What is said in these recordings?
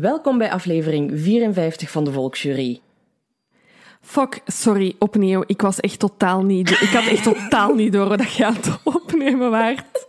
Welkom bij aflevering 54 van de Volksjury. Fuck, sorry, opnieuw. Ik was echt totaal niet... Ik had echt totaal niet door dat je aan het opnemen waart.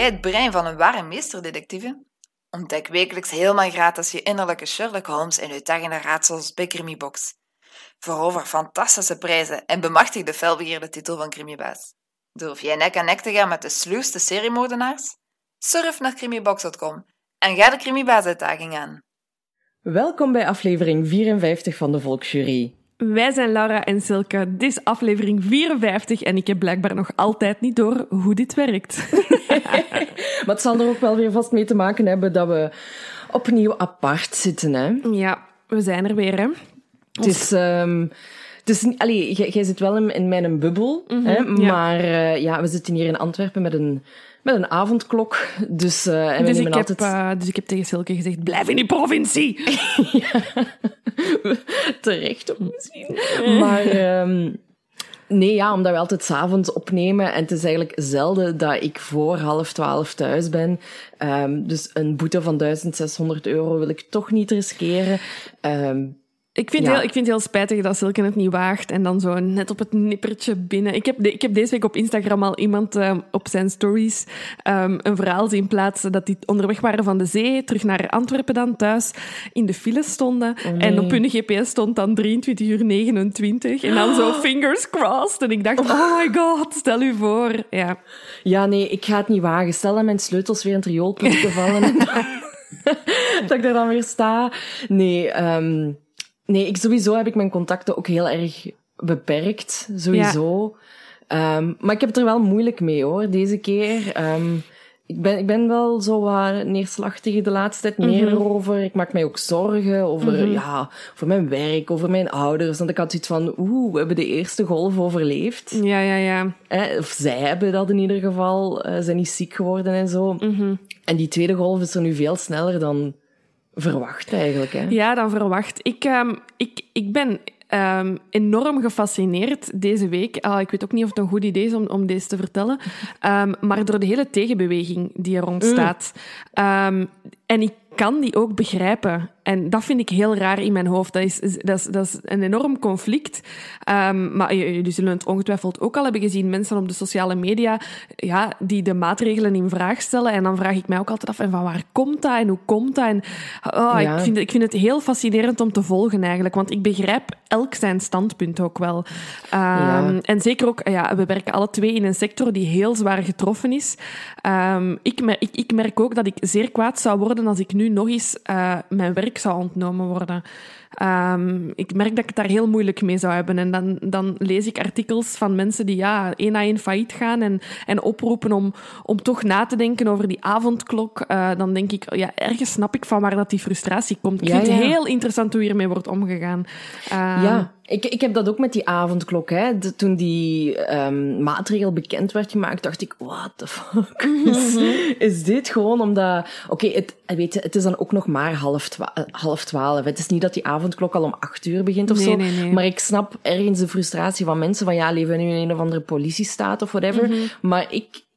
Jij het brein van een ware meesterdetectieve? Ontdek wekelijks helemaal gratis je innerlijke Sherlock Holmes in uw daggende raadsels bij Crimibox. Verover fantastische prijzen en bemachtig de felbegeerde titel van Crimibaas. Durf jij nek aan nek te gaan met de sluwste seriemoordenaars? Surf naar crimibox.com en ga de Crimibaas-uitdaging aan. Welkom bij aflevering 54 van de Volksjury. Wij zijn Laura en Silke. Dit is aflevering 54 en ik heb blijkbaar nog altijd niet door hoe dit werkt. Maar het zal er ook wel weer vast mee te maken hebben dat we opnieuw apart zitten. Hè? ja, we zijn er weer, hè. Het is... niet- allee, jij, jij zit wel in, in mijn bubbel, hè, Mhm, ja. maar eh, ja, we zitten hier in Antwerpen met een, met een avondklok. Dus, eh, en Dus ik, heb, altijd eh, dus ik heb tegen Silke gezegd, blijf in die provincie. terecht op misschien. Maar ehm, nee, ja, omdat we altijd s'avonds opnemen. En het is eigenlijk zelden dat ik voor half twaalf thuis ben. Ehm, dus een boete van 1600 euro wil ik toch niet riskeren. Ehm, Ik vind, Ja. heel, ik vind het heel spijtig dat Silke het niet waagt en dan zo net op het nippertje binnen. Ik heb, de- ik heb deze week op Instagram al iemand eh, op zijn stories ehm, een verhaal zien plaatsen dat die onderweg waren van de zee, terug naar Antwerpen dan thuis, in de file stonden. En op hun GPS stond dan 23 uur 29 en dan zo fingers crossed. En ik dacht, oh my god, stel u voor. Ja. ja, nee, ik ga het niet wagen. Stel dat mijn sleutels weer in het rioolputje vallen. En dat, ik daar dan weer sta. Nee, ehm, nee ik, sowieso heb ik mijn contacten ook heel erg beperkt. Sowieso. Ehm, maar ik heb het er wel moeilijk mee hoor, deze keer. Ehm, ik, ben, ik ben wel zo wat neerslachtig de laatste tijd meer erover. Ik maak mij ook zorgen over, ja, over mijn werk, over mijn ouders. Want ik had zoiets van, oeh, we hebben de eerste golf overleefd. Ja, ja, ja. Of zij hebben dat in ieder geval, eh, zijn niet ziek geworden en zo. En die tweede golf is er nu veel sneller dan verwacht eigenlijk. Hè? Ja, dan verwacht. Ik, ehm, ik, ik ben ehm, enorm gefascineerd deze week. Ah, ik weet ook niet of het een goed idee is om, om deze te vertellen. Ehm, maar door de hele tegenbeweging die er ontstaat. Ehm, en ik kan die ook begrijpen. En dat vind ik heel raar in mijn hoofd. Dat is, dat is, dat is een enorm conflict. Ehm, maar jullie zullen het ongetwijfeld ook al hebben gezien. Mensen op de sociale media ja, die de maatregelen in vraag stellen. En dan vraag ik mij ook altijd af, en van waar komt dat en hoe komt dat? En, oh, Ja. ik, vind, ik vind het heel fascinerend om te volgen eigenlijk. Want ik begrijp elk zijn standpunt ook wel. Ehm, Ja. En zeker ook, ja, we werken alle twee in een sector die heel zwaar getroffen is. Ehm, ik, mer- ik, ik merk ook dat ik zeer kwaad zou worden als ik nu nog eens eh, mijn werk zou ontnomen worden. Ehm, ik merk dat ik het daar heel moeilijk mee zou hebben. En dan, dan lees ik artikels van mensen die ja, één na één failliet gaan en, en oproepen om, om toch na te denken over die avondklok. Eh, dan denk ik, ja, ergens snap ik van waar dat die frustratie komt. Ik Ja, vind het heel interessant hoe hiermee wordt omgegaan. Ehm, Ja, ik, ik heb dat ook met die avondklok. Hè. De- toen die ehm, maatregel bekend werd gemaakt, dacht ik, what the fuck is, is dit? Gewoon omdat... Oké, het, weet je, het is dan ook nog maar half, twa- half twaalf. Het is niet dat die avondklok al om acht uur begint of Nee, zo. nee, nee. Maar ik snap ergens de frustratie van mensen van, ja, leven we nu in een of andere politiestaat of whatever. Mhm. Maar ik...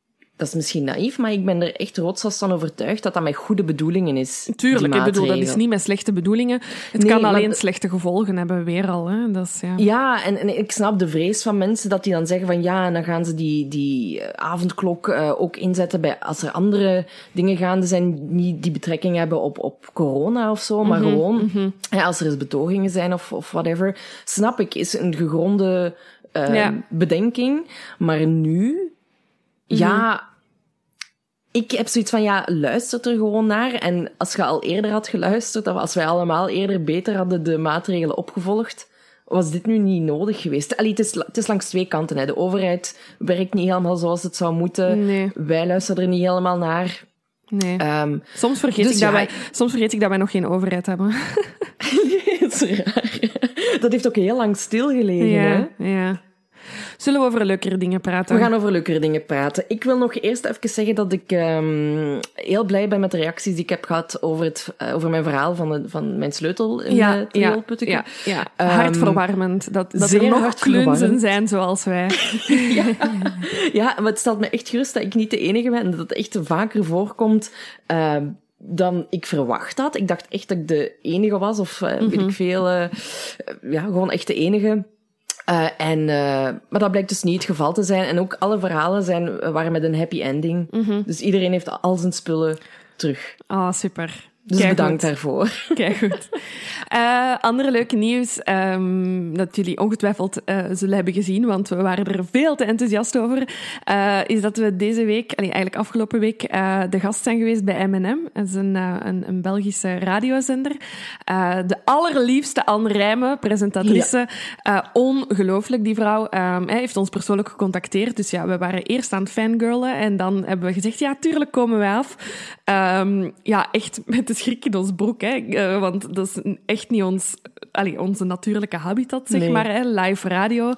Dat is misschien naïef, maar ik ben er echt rotsvast van overtuigd dat dat met goede bedoelingen is. Tuurlijk, die ik bedoel, dat is niet met slechte bedoelingen. Het Nee, kan alleen slechte gevolgen hebben, weer al. Hè? Dat is, ja. Ja, en, en ik snap de vrees van mensen dat die dan zeggen van ja, en dan gaan ze die, die eh, avondklok eh, ook inzetten bij als er andere dingen gaande zijn niet die betrekking hebben op, op corona of zo, maar gewoon ja, als er eens betogingen zijn of, of whatever. Snap ik, is een gegronde eh, Ja. bedenking. Maar nu, ja, ik heb zoiets van, ja, luistert er gewoon naar. En als je al eerder had geluisterd, of als wij allemaal eerder beter hadden de maatregelen opgevolgd, was dit nu niet nodig geweest? Allee, het, is, het is langs twee kanten. Hè. De overheid werkt niet helemaal zoals het zou moeten. Nee. Wij luisteren er niet helemaal naar. Nee. Ehm, soms, vergeet dus ik dat wij, soms vergeet ik dat wij nog geen overheid hebben. dat is raar. Dat heeft ook heel lang stilgelegen. Hè? ja, ja. Zullen we over leukere dingen praten? We gaan over leukere dingen praten. Ik wil nog eerst even zeggen dat ik ehm, heel blij ben met de reacties die ik heb gehad over, het, eh, over mijn verhaal van, de, van mijn sleutel in ja, de ja, ja, ja. Ehm, hartverwarmend. Dat, dat er nog klunzen zijn zoals wij. Ja, maar het stelt me echt gerust dat ik niet de enige ben. en Dat het echt vaker voorkomt ehm, dan ik verwacht had. Ik dacht echt dat ik de enige was, of eh, weet ik veel. eh, ja, gewoon echt de enige. Eh, en, eh, maar dat blijkt dus niet het geval te zijn. En ook alle verhalen zijn, waren met een happy ending. Dus iedereen heeft al zijn spullen terug. Ah, super. Dus bedankt daarvoor. Kijk goed. Eh, andere leuke nieuws ehm, dat jullie ongetwijfeld eh, zullen hebben gezien, want we waren er veel te enthousiast over, eh, is dat we deze week, allee, eigenlijk afgelopen week, de gast zijn geweest bij M&M. Dat is een, een, een Belgische radiozender. De allerliefste Anne Rijmen, presentatrice. Eh, ongelooflijk, die vrouw. Hij heeft ons persoonlijk gecontacteerd. Dus ja, we waren eerst aan het fangirlen en dan hebben we gezegd, ja, tuurlijk komen wij af. Ehm, ja, echt met de schrik in ons broek, hè. Eh, want dat is echt niet ons, allee, onze natuurlijke habitat, zeg Nee. maar, hè. live radio.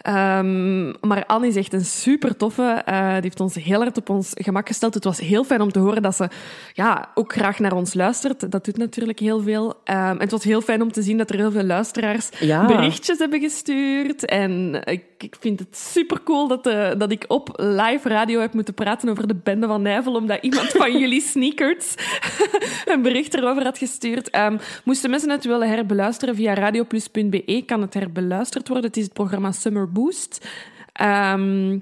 Ehm, maar Anne is echt een super toffe. eh, die heeft ons heel hard op ons gemak gesteld. Het was heel fijn om te horen dat ze ja, ook graag naar ons luistert. Dat doet natuurlijk heel veel. Ehm, en het was heel fijn om te zien dat er heel veel luisteraars Ja. berichtjes hebben gestuurd. En ik, ik vind het super cool dat, de, dat ik op live radio heb moeten praten over de bende van Nijvel, omdat iemand van jullie sneakers een bericht erover had gestuurd. Ehm, moesten mensen het willen herbeluisteren via radioplus.be, kan het herbeluisterd worden. Het is het programma Summer Boost. Ehm,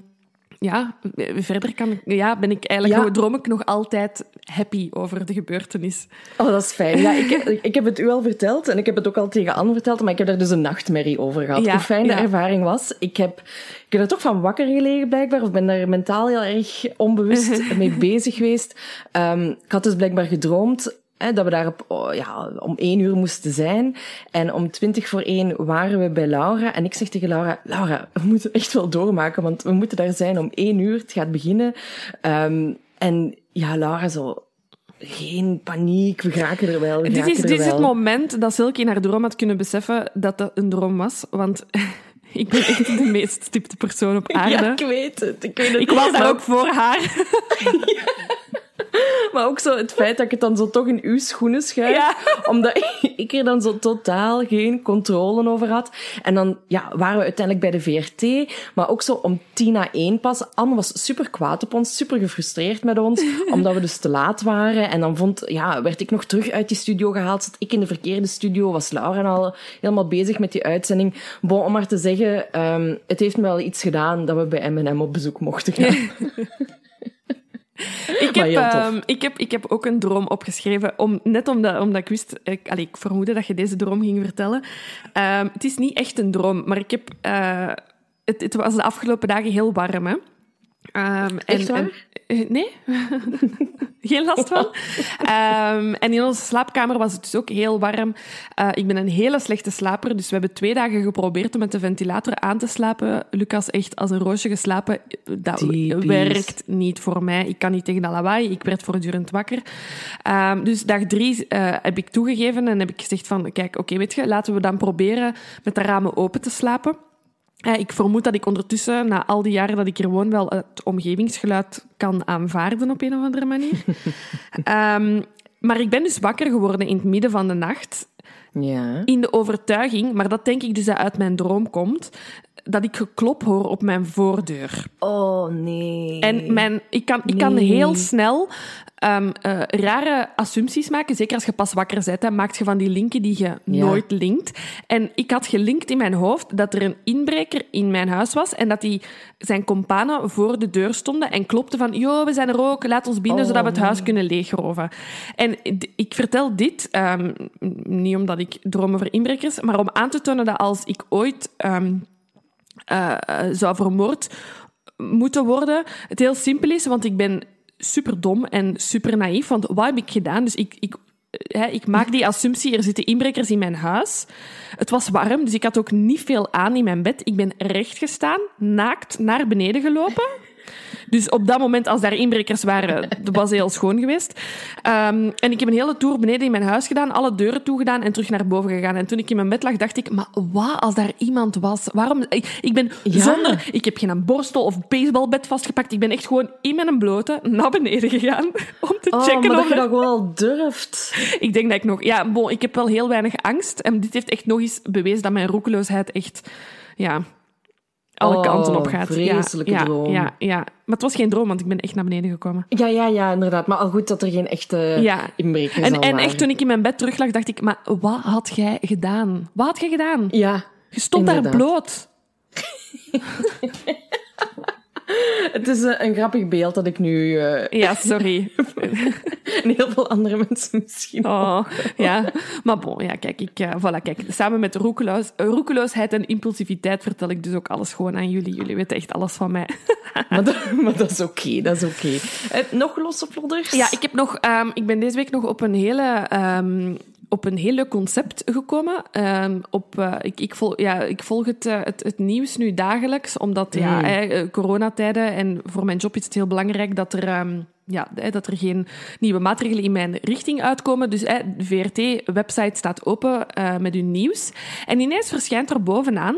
ja, verder kan ik, ja, ben ik eigenlijk, Ja. droom ik nog altijd happy over de gebeurtenis. Oh, dat is fijn. Ja, ik, heb- ik heb het u al verteld en ik heb het ook al tegen Anne verteld, maar ik heb daar dus een nachtmerrie over gehad. Ja, Hoe fijn de ja. ervaring was. Ik heb, ik heb er toch van wakker gelegen, blijkbaar, of ben daar mentaal heel erg onbewust mee bezig geweest. Ehm, ik had dus blijkbaar gedroomd hè, dat we daar op, oh, ja, om één uur moesten zijn. En om twintig voor één waren we bij Laura. En ik zeg tegen Laura, Laura, we moeten echt wel doormaken, want we moeten daar zijn om één uur. Het gaat beginnen. Ehm, en ja, Laura zo, geen paniek, we geraken er wel, we Dit is, dit is het moment dat Silke in haar droom had kunnen beseffen dat dat een droom was. Want ik ben echt de meest stipte persoon op aarde. Ja, ik weet het. Ik, weet het. Ik was daar ook voor haar. Maar ook zo het feit dat ik het dan zo toch in uw schoenen schuif. Ja. Omdat ik er dan zo totaal geen controle over had. En dan ja, waren we uiteindelijk bij de VRT. Maar ook zo om tien na één pas. Anne was super kwaad op ons. Super gefrustreerd met ons. omdat we dus te laat waren. En dan vond, ja, werd ik nog terug uit die studio gehaald. Zat ik in de verkeerde studio. Was Laura al helemaal bezig met die uitzending. Bon, om maar te zeggen, ehm, het heeft me wel iets gedaan dat we bij M&M op bezoek mochten gaan. Ik heb, ehm, ik, heb, ik heb ook een droom opgeschreven, om, net omdat, omdat ik wist... Ik, allee, ik vermoedde dat je deze droom ging vertellen. Ehm, het is niet echt een droom, maar ik heb... eh, het, het was de afgelopen dagen heel warm, hè. Ehm, Echt waar? En, eh, nee, geen last van. Ehm, en in onze slaapkamer was het dus ook heel warm. Eh, ik ben een hele slechte slaper, dus we hebben twee dagen geprobeerd om met de ventilator aan te slapen. Lucas, echt als een roosje geslapen. Dat Typisch. werkt niet voor mij. Ik kan niet tegen dat lawaai. Ik werd voortdurend wakker. Ehm, dus dag drie eh, heb ik toegegeven en heb ik gezegd van, kijk, oké, weet je, laten we dan proberen met de ramen open te slapen. Eh, Ik vermoed dat ik ondertussen, na al die jaren dat ik hier woon, wel het omgevingsgeluid kan aanvaarden op een of andere manier. Ehm, maar ik ben dus wakker geworden in het midden van de nacht, Ja. in de overtuiging, maar dat denk ik dus dat uit mijn droom komt, dat ik geklop hoor op mijn voordeur. Oh, nee. En mijn, ik, kan, ik kan heel snel eh, rare assumpties maken. Zeker als je pas wakker bent, hè, maak je van die linken die je nooit linkt. En ik had gelinkt in mijn hoofd dat er een inbreker in mijn huis was en dat die, zijn companen voor de deur stonden en klopten van yo, we zijn er ook, laat ons binnen, Oh, zodat we het huis kunnen leegroven. En ik vertel dit, ehm, niet omdat ik droom over inbrekers, maar om aan te tonen dat als ik ooit... ehm, eh, zou vermoord moeten worden. Het heel simpel is, want ik ben super dom en super naïef. Want wat heb ik gedaan? Dus ik, ik hè, ik maak die assumptie, er zitten inbrekers in mijn huis. Het was warm, dus ik had ook niet veel aan in mijn bed. Ik ben recht gestaan, naakt naar beneden gelopen. Dus op dat moment, als daar inbrekers waren, was heel schoon geweest. Um, en ik heb een hele tour beneden in mijn huis gedaan, alle deuren toegedaan en terug naar boven gegaan. En toen ik in mijn bed lag, dacht ik, maar wat als daar iemand was? Waarom? Ik, ik ben Ja. zonder... Ik heb geen borstel of baseballbed vastgepakt. Ik ben echt gewoon in mijn blote naar beneden gegaan om te Oh, checken maar of dat je dat al durft. ik denk dat ik nog... Ja, bon, ik heb wel heel weinig angst. En dit heeft echt nog eens bewezen dat mijn roekeloosheid echt... Ja, alle Oh, kanten op gaat. vreselijke ja, droom. Ja, ja, maar het was geen droom, want ik ben echt naar beneden gekomen. Ja, ja, ja, inderdaad. Maar al goed dat er geen echte Ja. inbrekers En, al en waren. echt, toen ik in mijn bed terug lag, dacht ik... Maar wat had jij gedaan? Wat had jij gedaan? Ja, Je stond daar bloot. het is eh, een grappig beeld dat ik nu... eh, Ja, sorry. en heel veel andere mensen misschien ook. Oh, ja. Maar bon, ja, kijk, ik, eh, voilà, kijk. Samen met roekeloos, roekeloosheid en impulsiviteit vertel ik dus ook alles gewoon aan jullie. Jullie weten echt alles van mij. Maar, dat, maar dat is oké, dat is oké. Nog losse vlodders? Ja, ik heb nog... ehm, ik ben deze week nog op een hele... ehm, op een heel leuk concept gekomen. Ehm, op, eh, ik, ik, volg, ja, ik volg het, eh, het, het nieuws nu dagelijks, omdat ja, Mm. eh, coronatijden en voor mijn job is het heel belangrijk dat er, ehm, ja, dat er geen nieuwe maatregelen in mijn richting uitkomen. Dus de VRT-website staat open met hun nieuws. En ineens verschijnt er bovenaan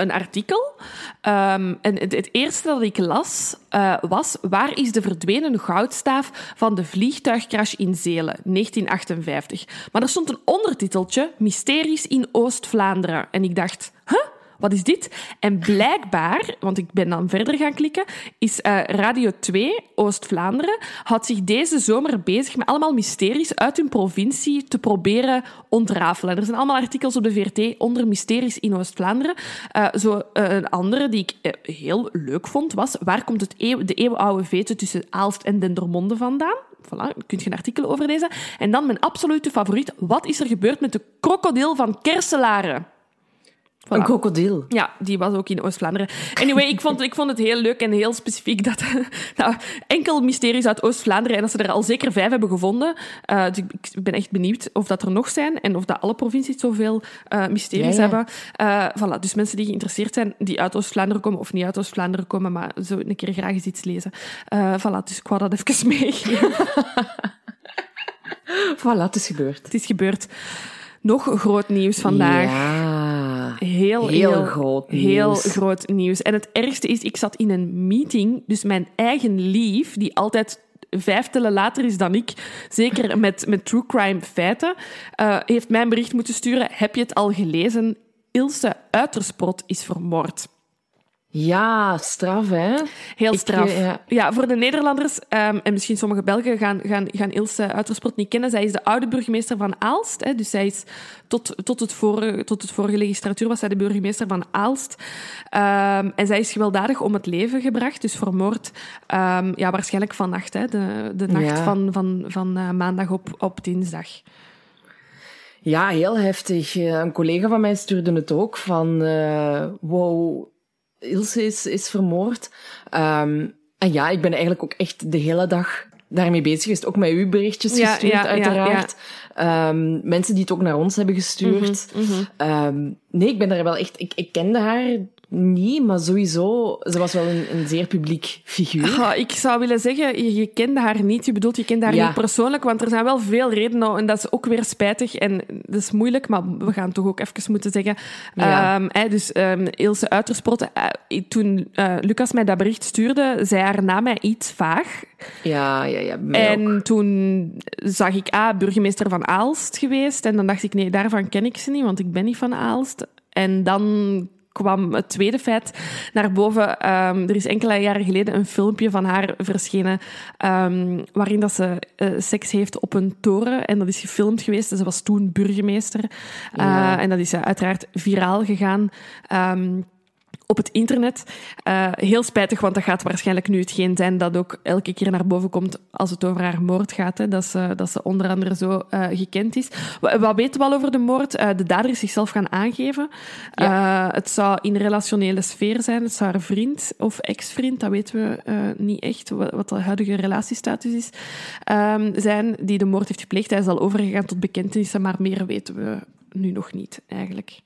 een artikel. Ehm, en het, eerste dat ik las eh, was: Waar is de verdwenen goudstaaf van de vliegtuigcrash in Zelen, 1958? Maar er stond een ondertiteltje: Mysteries in Oost-Vlaanderen. En ik dacht? Wat is dit? En blijkbaar, want ik ben dan verder gaan klikken, is eh, Radio 2 Oost-Vlaanderen had zich deze zomer bezig met allemaal mysteries uit hun provincie te proberen ontrafelen. Er zijn allemaal artikels op de VRT onder mysteries in Oost-Vlaanderen. Eh, zo eh, een andere die ik heel leuk vond was waar komt het de eeuwenoude vete tussen Aalst en Dendermonde vandaan? Voilà, daar kun je een artikel over lezen. En dan mijn absolute favoriet. Wat is er gebeurd met de krokodil van Kerselaren? Voilà. Een krokodil. Ja, die was ook in Oost-Vlaanderen. Anyway, ik vond, ik vond het heel leuk en heel specifiek dat nou, enkel mysteries uit Oost-Vlaanderen en dat ze er al zeker vijf hebben gevonden. Eh, dus ik, ik ben echt benieuwd of dat er nog zijn en of dat alle provincies zoveel eh, mysteries Ja, ja. hebben. Eh, voilà, dus mensen die geïnteresseerd zijn, die uit Oost-Vlaanderen komen of niet uit Oost-Vlaanderen komen, maar zo een keer graag eens iets lezen. Voilà, dus ik wou dat even meegeven. Voilà, het is gebeurd. het is gebeurd. Nog groot nieuws vandaag. Ja. Heel, Heel groot Heel nieuws. groot nieuws. En het ergste is, ik zat in een meeting, dus mijn eigen lief, die altijd vijf tellen later is dan ik, zeker met, met true crime feiten, eh, heeft mij een bericht moeten sturen. Heb je het al gelezen? Ilse Uitersprot is vermoord. Ja, straf, hè? Heel straf. eh, ja. ja. voor de Nederlanders ehm, en misschien sommige Belgen gaan, gaan, gaan Ilse Uitersprot niet kennen. Zij is de oude burgemeester van Aalst. Hè, dus zij is tot, tot, het vorige, tot het vorige legislatuur was zij de burgemeester van Aalst. Ehm, en zij is gewelddadig om het leven gebracht, dus vermoord. ehm, ja, waarschijnlijk vannacht, hè, de, de nacht Ja. van, van, van eh, maandag op, op dinsdag. Ja, heel heftig. Eh, Een collega van mij stuurde het ook van... eh, wow, Ilse is, is vermoord. Ehm, en ja, ik ben eigenlijk ook echt de hele dag daarmee bezig geweest. Ook met uw berichtjes Ja, gestuurd, ja, ja, uiteraard. Ehm, mensen die het ook naar ons hebben gestuurd. Ehm, nee, ik ben daar wel echt... Ik, ik kende haar niet, maar sowieso... Ze was wel een, een zeer publiek figuur. Goh, ik zou willen zeggen, je, je kende haar niet. Je bedoelt, je kende haar Ja. niet persoonlijk, want er zijn wel veel redenen en dat is ook weer spijtig en dat is moeilijk, maar we gaan toch ook even moeten zeggen. Ja. Ehm, dus ehm, Ilse eh, toen eh, Lucas mij dat bericht stuurde, zei haar naam mij iets vaag. Ja, ja, ja. ook. En toen zag ik, ah, burgemeester van Aalst geweest. En dan dacht ik, nee, daarvan ken ik ze niet, want ik ben niet van Aalst. En dan kwam het tweede feit naar boven. Ehm, er is enkele jaren geleden een filmpje van haar verschenen ehm, waarin dat ze eh, seks heeft op een toren. En dat is gefilmd geweest. Ze was toen burgemeester. Ja. Eh, en dat is eh, uiteraard viraal gegaan. Ehm, op het internet. Uh, heel spijtig, want dat gaat waarschijnlijk nu hetgeen zijn dat ook elke keer naar boven komt als het over haar moord gaat. Hè, dat, ze, dat ze onder andere zo uh, gekend is. Wat, wat, weten we al over de moord? Uh, de dader is zichzelf gaan aangeven. Ja. het zou in relationele sfeer zijn. Het zou haar vriend of ex-vriend, dat weten we niet echt, wat, wat, de huidige relatiestatus is, um, zijn die de moord heeft gepleegd. Hij is al overgegaan tot bekentenissen, maar meer weten we nu nog niet, eigenlijk.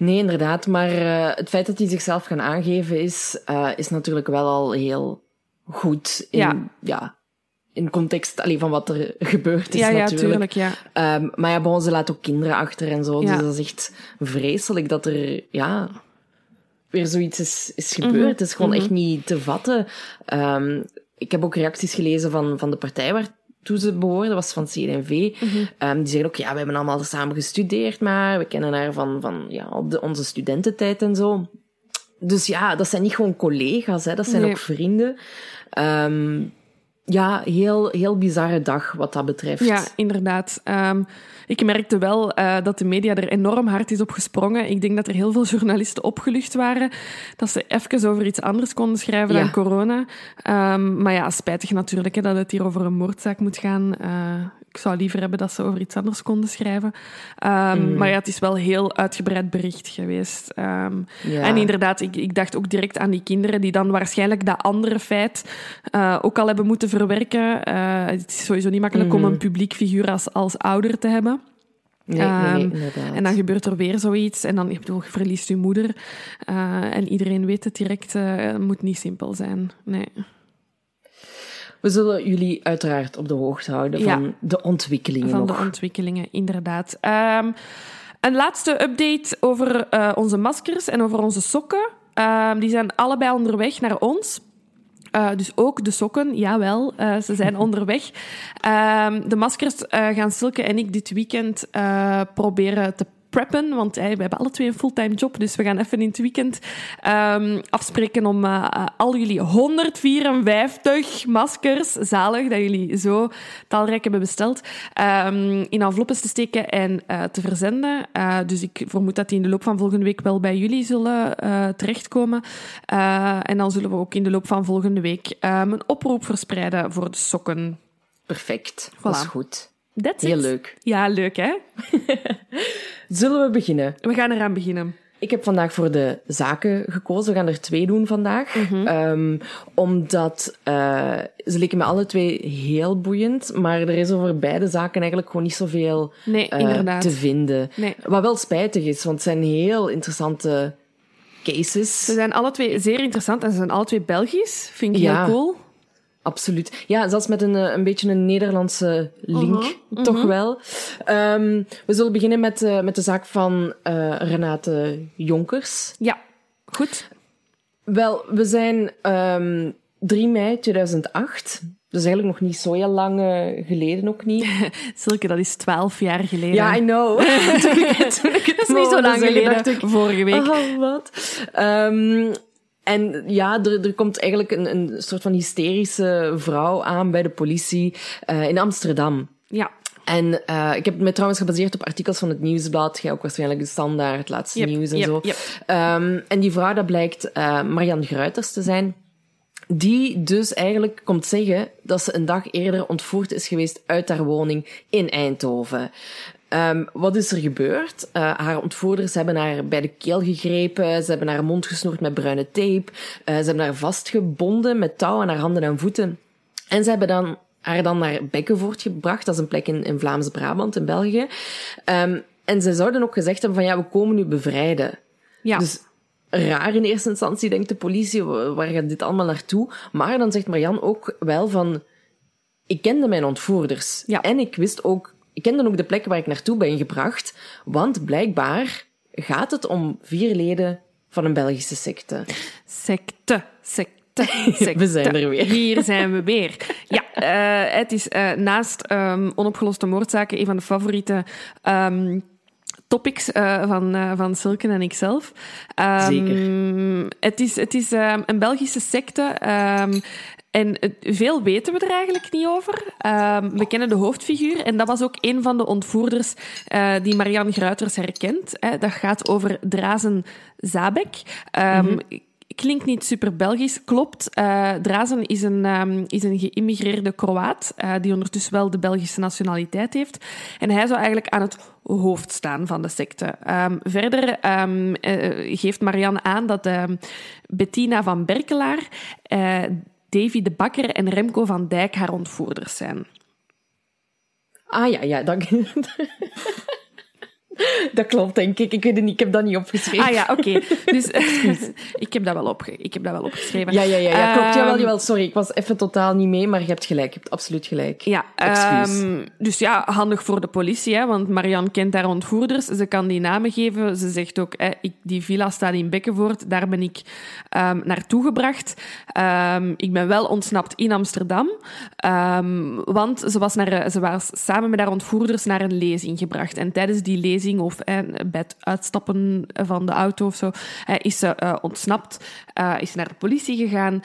Nee, inderdaad. Maar uh, het feit dat hij zichzelf gaan aangeven is, uh, is natuurlijk wel al heel goed in, ja. ja in context allee, van wat er gebeurd is ja, natuurlijk. Ja, tuurlijk, ja. Um, maar ja, bon, ze laat ook kinderen achter en zo. Ja. Dus dat is echt vreselijk dat er ja, weer zoiets is, is gebeurd. Mm -hmm. Het is gewoon mm -hmm. echt niet te vatten. Um, ik heb ook reacties gelezen van, van de partij waar toen ze behoorde, was van CD&V. Mm -hmm. um, die zeggen ook, ja, we hebben allemaal samen gestudeerd, maar we kennen haar van, van ja, op de, onze studententijd en zo. Dus ja, dat zijn niet gewoon collega's, hè, dat zijn nee. ook vrienden. Um, ja, heel, heel bizarre dag wat dat betreft. Ja, inderdaad. Um, ik merkte wel uh, dat de media er enorm hard is op gesprongen. Ik denk dat er heel veel journalisten opgelucht waren dat ze even over iets anders konden schrijven ja. dan corona. Um, maar ja, spijtig natuurlijk hè, dat het hier over een moordzaak moet gaan. Uh, ik zou liever hebben dat ze over iets anders konden schrijven. Um, mm. Maar ja, het is wel heel uitgebreid bericht geweest. Um, ja. En inderdaad, ik, ik dacht ook direct aan die kinderen die dan waarschijnlijk dat andere feit uh, ook al hebben moeten verwerken. Uh, het is sowieso niet makkelijk mm. om een publiek figuur als, als ouder te hebben. Nee, nee, nee, en dan gebeurt er weer zoiets. En dan, ik bedoel, je verliest je moeder. Uh, en iedereen weet het direct. Het moet niet simpel zijn. Nee. We zullen jullie uiteraard op de hoogte houden van ja, de ontwikkelingen. Van nog. de ontwikkelingen, inderdaad. Um, een laatste update over uh, onze maskers en over onze sokken. Um, die zijn allebei onderweg naar ons. Uh, dus ook de sokken, jawel, uh, ze zijn onderweg. Um, de maskers gaan Silke en ik dit weekend proberen te preppen, want hey, we hebben alle twee een fulltime job, dus we gaan even in het weekend um, afspreken om uh, al jullie 154 maskers, zalig dat jullie zo talrijk hebben besteld, um, in enveloppen te steken en uh, te verzenden. Uh, dus ik vermoed dat die in de loop van volgende week wel bij jullie zullen terechtkomen. en dan zullen we ook in de loop van volgende week um, een oproep verspreiden voor de sokken. Perfect, voilà. dat is goed. That's Heel it. leuk. Ja, leuk hè? Zullen we beginnen? We gaan eraan beginnen. Ik heb vandaag voor de zaken gekozen. We gaan er twee doen vandaag. Mhm. Mm -hmm. um, omdat uh, ze leken me alle twee heel boeiend. Maar er is over beide zaken eigenlijk gewoon niet zoveel nee, uh, te vinden. Nee. Wat wel spijtig is, want het zijn heel interessante cases. Ze zijn alle twee zeer interessant en ze zijn alle twee Belgisch. Vind ik ja. heel cool. Absoluut. Ja, zelfs met een, een beetje een Nederlandse link, uh -huh, toch uh -huh. wel. Um, we zullen beginnen met, uh, met de zaak van uh, Renate Jonkers. Ja, goed. Wel, we zijn um, 3 mei 2008. Dus eigenlijk nog niet zo heel lang geleden ook niet. Silke, dat is twaalf jaar geleden. Ja, I know. toen ik, toen ik dat is niet zo lang geleden, dacht ik, vorige week. Oh, wat? Um, en ja, er, er komt eigenlijk een, een soort van hysterische vrouw aan bij de politie uh, in Amsterdam. Ja. En uh, ik heb me trouwens gebaseerd op artikels van het Nieuwsblad. Jij ook waarschijnlijk de standaard, het laatste yep, nieuws en yep, zo. Yep. Um, en die vrouw, dat blijkt uh, Marianne Gruiters te zijn. Die dus eigenlijk komt zeggen dat ze een dag eerder ontvoerd is geweest uit haar woning in Eindhoven. Um, wat is er gebeurd? Uh, haar ontvoerders hebben haar bij de keel gegrepen, ze hebben haar mond gesnoerd met bruine tape, uh, ze hebben haar vastgebonden met touw aan haar handen en voeten. En ze hebben dan haar dan naar Bekkenvoort gebracht, dat is een plek in, in Vlaams-Brabant, in België. Um, en ze zouden ook gezegd hebben van ja, we komen nu bevrijden. Ja. Dus raar in eerste instantie, denkt de politie, waar gaat dit allemaal naartoe? Maar dan zegt Marianne ook wel van, ik kende mijn ontvoerders. Ja. En ik wist ook ik kende ook de plek waar ik naartoe ben gebracht, want blijkbaar gaat het om vier leden van een Belgische secte. Secte, secte, secte. We zijn er weer. Hier zijn we weer. Ja, uh, het is uh, naast um, onopgeloste moordzaken een van de favoriete um, topics uh, van, uh, van Silken en ikzelf. Um, Zeker. Het is, het is um, een Belgische secte. Um, en veel weten we er eigenlijk niet over. Um, we kennen de hoofdfiguur en dat was ook een van de ontvoerders uh, die Marianne Gruiters herkent. Hè. Dat gaat over Drazen Zabek. Um, mm-hmm klinkt niet super Belgisch, klopt. Uh, Drazen is een, um, is een geïmmigreerde Kroaat, uh, die ondertussen wel de Belgische nationaliteit heeft. En hij zou eigenlijk aan het hoofd staan van de secte. Um, verder geeft Marianne aan dat Bettina van Berkelaar, Davy de Bakker en Remco van Dijk haar ontvoerders zijn. Ah ja, ja, dank. Dat klopt, denk ik. Ik weet het niet, ik heb dat niet opgeschreven. Ah ja, oké. Dus ik, heb dat wel opge ik heb dat wel opgeschreven. Ja, ja, ja, ja klopt. Jawel, ehm, jawel, sorry. Ik was even totaal niet mee, maar je hebt gelijk. Je hebt absoluut gelijk. Ja, um, dus ja, handig voor de politie, hè, want Marianne kent daar ontvoerders. Ze kan die namen geven. Ze zegt ook, hè, ik, die villa staat in Bekkenvoort. Daar ben ik um, naartoe gebracht. ik ben wel ontsnapt in Amsterdam. want ze was, naar, ze was samen met haar ontvoerders naar een lezing gebracht. En tijdens die lezing of bij het uitstappen van de auto of zo, is ze uh, ontsnapt, uh, is naar de politie gegaan.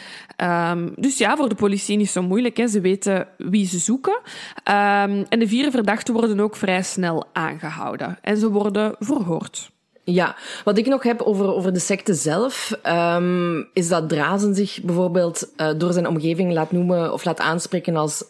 Um, dus ja, voor de politie niet zo moeilijk. Hè. Ze weten wie ze zoeken. Um, en de vier verdachten worden ook vrij snel aangehouden. En ze worden verhoord. Ja, wat ik nog heb over, over de secte zelf, um, is dat Drazen zich bijvoorbeeld uh, door zijn omgeving laat noemen of laat aanspreken als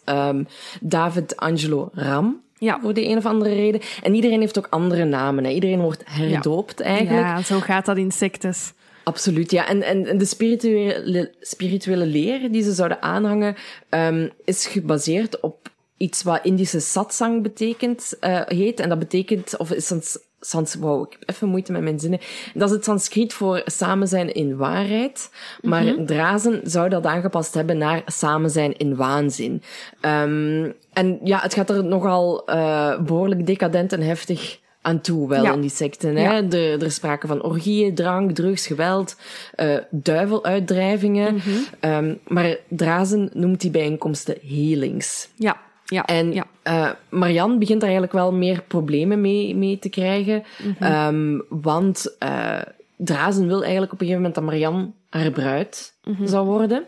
David Angelo Ram. Ja. Voor de een of andere reden. En iedereen heeft ook andere namen. Hè. Iedereen wordt herdoopt eigenlijk. Ja, zo gaat dat in sectes. Absoluut, ja. En, en de spirituele, spirituele leer die ze zouden aanhangen, um, is gebaseerd op iets wat Indische satsang betekent, uh, heet. En dat betekent, of is sans, sans, wow, ik heb even moeite met mijn zinnen. Dat is het Sanskriet voor samen zijn in waarheid. Maar mm -hmm. Drazen zou dat aangepast hebben naar samen zijn in waanzin. Um, en ja, het gaat er nogal uh, behoorlijk decadent en heftig aan toe wel ja. in die secten. Hè? Ja. Er, er is sprake van orgieën, drank, drugs, geweld, uh, duiveluitdrijvingen. Mm -hmm. um, maar Drazen noemt die bijeenkomsten healings. Ja. Ja, en ja. Uh, Marianne begint daar eigenlijk wel meer problemen mee, mee te krijgen. Mm -hmm. um, want uh, Drazen wil eigenlijk op een gegeven moment dat Marianne haar bruid mm -hmm. zou worden.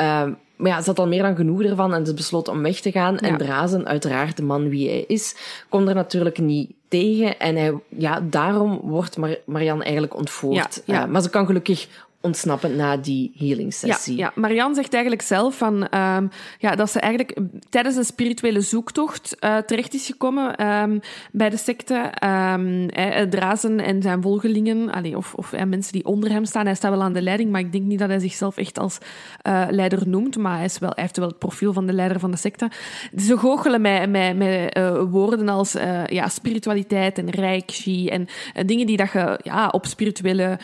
Uh, maar ja, ze had al meer dan genoeg ervan en ze besloot om weg te gaan. Ja. En Drazen, uiteraard de man wie hij is, kon er natuurlijk niet tegen. En hij, ja, daarom wordt Mar Marianne eigenlijk ontvoerd. Ja, ja. Uh, maar ze kan gelukkig ontsnappen na die healing sessie. Ja, ja. Marianne zegt eigenlijk zelf van, um, ja, dat ze eigenlijk tijdens een spirituele zoektocht uh, terecht is gekomen um, bij de secte. Um, Drazen en zijn volgelingen, allee, of, of mensen die onder hem staan. Hij staat wel aan de leiding, maar ik denk niet dat hij zichzelf echt als uh, leider noemt. Maar hij, is wel, hij heeft wel het profiel van de leider van de secte. Ze goochelen met, met, met woorden als ja, spiritualiteit en reiki en dingen die dat je ja, op spirituele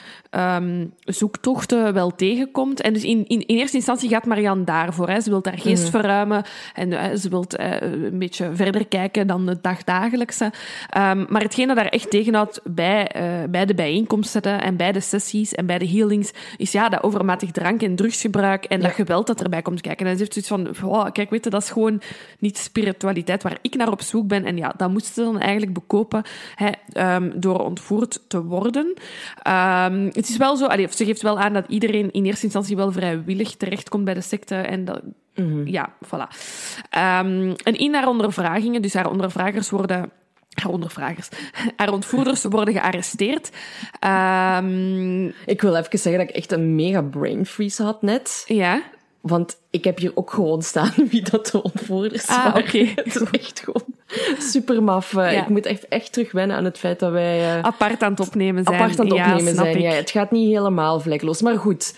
zoektocht wel tegenkomt. En dus in, in, in eerste instantie gaat Marianne daarvoor. Hè. Ze wil haar geest mm -hmm. verruimen en uh, ze wil uh, een beetje verder kijken dan het dagdagelijkse. Um, maar hetgeen dat daar echt tegenhoudt bij, uh, bij de bijeenkomsten en bij de sessies en bij de healings, is ja, dat overmatig drank- en drugsgebruik en ja. dat geweld dat erbij komt kijken. En ze heeft zoiets van, kijk, weet je, dat is gewoon niet spiritualiteit waar ik naar op zoek ben. En ja, dat moest ze dan eigenlijk bekopen hè, um, door ontvoerd te worden. Um, het is wel zo, allee, ze geeft wel aan dat iedereen in eerste instantie wel vrijwillig terechtkomt bij de secte. En dat, mm -hmm. ja, voilà. Um, en in haar ondervragingen, dus haar ondervragers worden haar ondervragers, haar ontvoerders worden gearresteerd. Um, ik wil even zeggen dat ik echt een mega brain freeze had net. Ja. Want ik heb hier ook gewoon staan wie dat de ontvoerders ah, waren. Okay. Het is echt gewoon super maf. Ja. Ik moet echt, echt terug wennen aan het feit dat wij... Uh, apart aan het opnemen zijn. Apart aan het opnemen ja, zijn, ja. Het gaat niet helemaal vlekloos. Maar goed,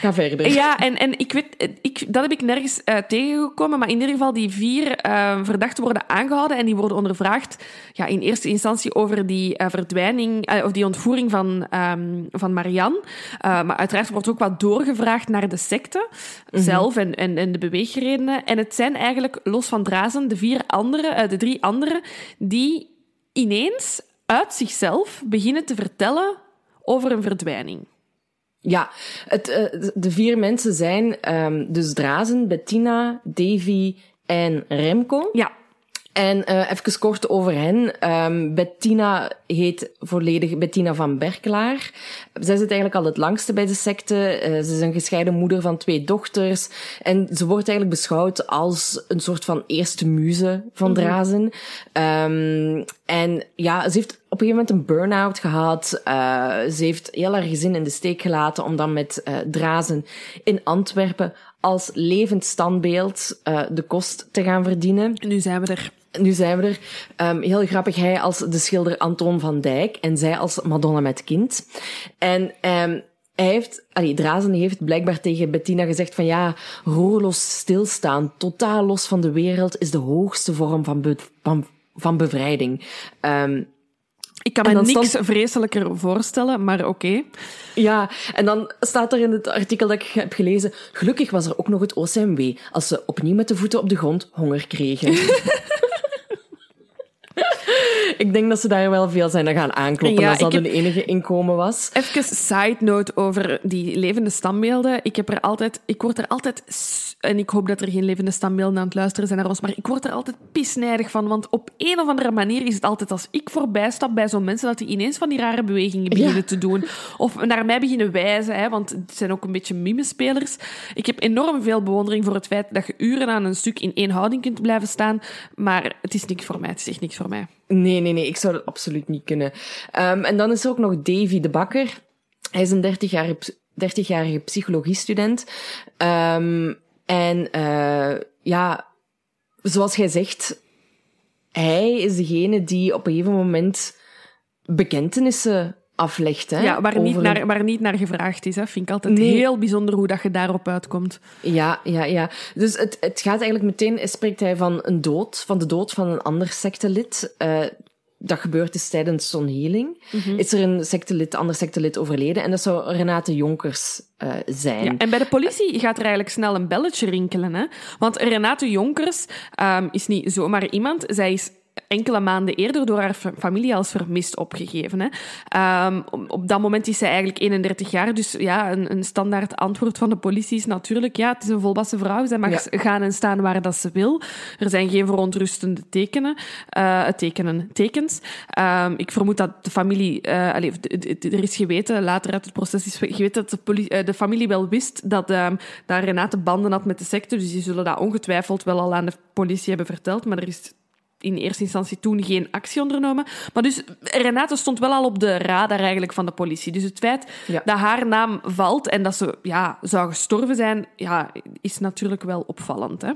ga verder. Ja, en, en ik weet, ik, dat heb ik nergens uh, tegengekomen, maar in ieder geval die vier uh, verdachten worden aangehouden en die worden ondervraagd ja, in eerste instantie over die uh, verdwijning, of die ontvoering van, um, van Marianne. maar uiteraard wordt ook wat doorgevraagd naar de secte -hmm. zelf en, en, en de beweegredenen. En het zijn eigenlijk, los van Drazen, de vier andere, de drie anderen, die ineens uit zichzelf beginnen te vertellen over een verdwijning. Ja, het, uh, de vier mensen zijn um, dus Drazen, Bettina, Davy en Remco. Ja. En uh, even kort over hen. Um, Bettina heet volledig Bettina van Berkelaar. Zij zit eigenlijk al het langste bij de secte. Uh, ze is een gescheiden moeder van twee dochters. En ze wordt eigenlijk beschouwd als een soort van eerste muze van mm -hmm. Drazen. Um, en ja, ze heeft op een gegeven moment een burn-out gehad. Uh, ze heeft heel haar gezin in de steek gelaten om dan met Drazen in Antwerpen als levend standbeeld de kost te gaan verdienen. Nu zijn we er. Nu zijn we er. Um, heel grappig, hij als de schilder Anton van Dijk en zij als Madonna met kind. En um, hij heeft, allee, Drazen heeft blijkbaar tegen Bettina gezegd van ja, roerloos stilstaan, totaal los van de wereld, is de hoogste vorm van, be van, van bevrijding. Um, ik kan me niks stand... vreselijker voorstellen, maar oké. Okay. Ja, en dan staat er in het artikel dat ik heb gelezen, gelukkig was er ook nog het OCMW, als ze opnieuw met de voeten op de grond honger kregen. ik denk dat ze daar wel veel zijn gaan aankloppen ja, als dat heb... hun enige inkomen was. Even side note over die levende standbeelden. Ik, heb er altijd, ik word er altijd, en ik hoop dat er geen levende standbeelden aan het luisteren zijn naar ons, maar ik word er altijd pisnijdig van. Want op een of andere manier is het altijd als ik voorbij stap bij zo'n mensen, dat die ineens van die rare bewegingen beginnen ja. te doen. Of naar mij beginnen wijzen, hè, want het zijn ook een beetje mimespelers. Ik heb enorm veel bewondering voor het feit dat je uren aan een stuk in één houding kunt blijven staan, maar het is niks voor mij. Het is echt niks voor mij. Nee, nee, nee, ik zou dat absoluut niet kunnen. Um, en dan is er ook nog Davy de Bakker. Hij is een 30-jarige 30 psychologiestudent. Um, en uh, ja, zoals jij zegt, hij is degene die op een gegeven moment bekentenissen aflegt. Hè, ja, waar, niet naar, waar niet naar gevraagd is. Hè. Vind ik altijd nee. heel bijzonder hoe dat je daarop uitkomt. Ja, ja, ja. Dus het, het gaat eigenlijk meteen, spreekt hij van een dood, van de dood van een ander sectelid. Uh, dat gebeurd is tijdens zo'n healing. Mm -hmm. Is er een sectelid, ander sectelid overleden. En dat zou Renate Jonkers uh, zijn. Ja, en bij de politie gaat er eigenlijk snel een belletje rinkelen. Hè? Want Renate Jonkers um, is niet zomaar iemand. Zij is enkele maanden eerder door haar familie als vermist opgegeven. Hè. Um, op dat moment is zij eigenlijk 31 jaar, dus ja, een, een, standaard antwoord van de politie is natuurlijk, ja, het is een volwassen vrouw, zij mag ja. gaan en staan waar dat ze wil. Er zijn geen verontrustende tekenen, uh, tekenen tekens. Um, ik vermoed dat de familie, uh, allez, er is geweten, later uit het proces is geweten dat de, politie, uh, de familie wel wist dat, um, dat Renate banden had met de secte, dus die zullen dat ongetwijfeld wel al aan de politie hebben verteld, maar er is in eerste instantie toen geen actie ondernomen. Maar dus Renate stond wel al op de radar eigenlijk van de politie. Dus het feit ja. dat haar naam valt en dat ze ja, zou gestorven zijn, ja, is natuurlijk wel opvallend. Hè?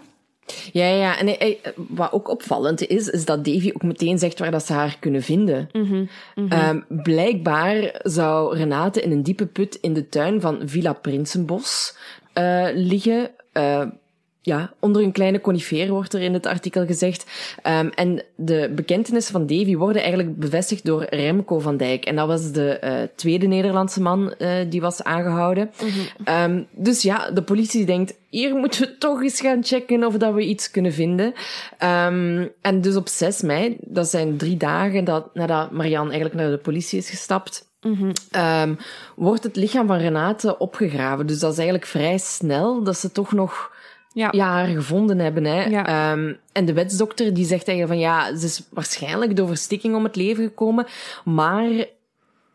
Ja, ja. En hij, wat ook opvallend is, is dat Davy ook meteen zegt waar dat ze haar kunnen vinden. Mm -hmm, mm -hmm. Um, blijkbaar zou Renate in een diepe put in de tuin van Villa Prinsenbos uh, liggen. Uh, ja, onder een kleine conifeer wordt er in het artikel gezegd. Um, en de bekentenissen van Davy worden eigenlijk bevestigd door Remco van Dijk. En dat was de uh, tweede Nederlandse man uh, die was aangehouden. Mm -hmm. um, dus ja, de politie denkt, hier moeten we toch eens gaan checken of dat we iets kunnen vinden. Um, en dus op 6 mei, dat zijn drie dagen dat, nadat Marianne eigenlijk naar de politie is gestapt, Mm -hmm. um, wordt het lichaam van Renate opgegraven. Dus dat is eigenlijk vrij snel dat ze toch nog ja. ja, haar gevonden hebben. Hè. Ja. Um, en de wetsdokter die zegt eigenlijk van ja, ze is waarschijnlijk door verstikking om het leven gekomen, maar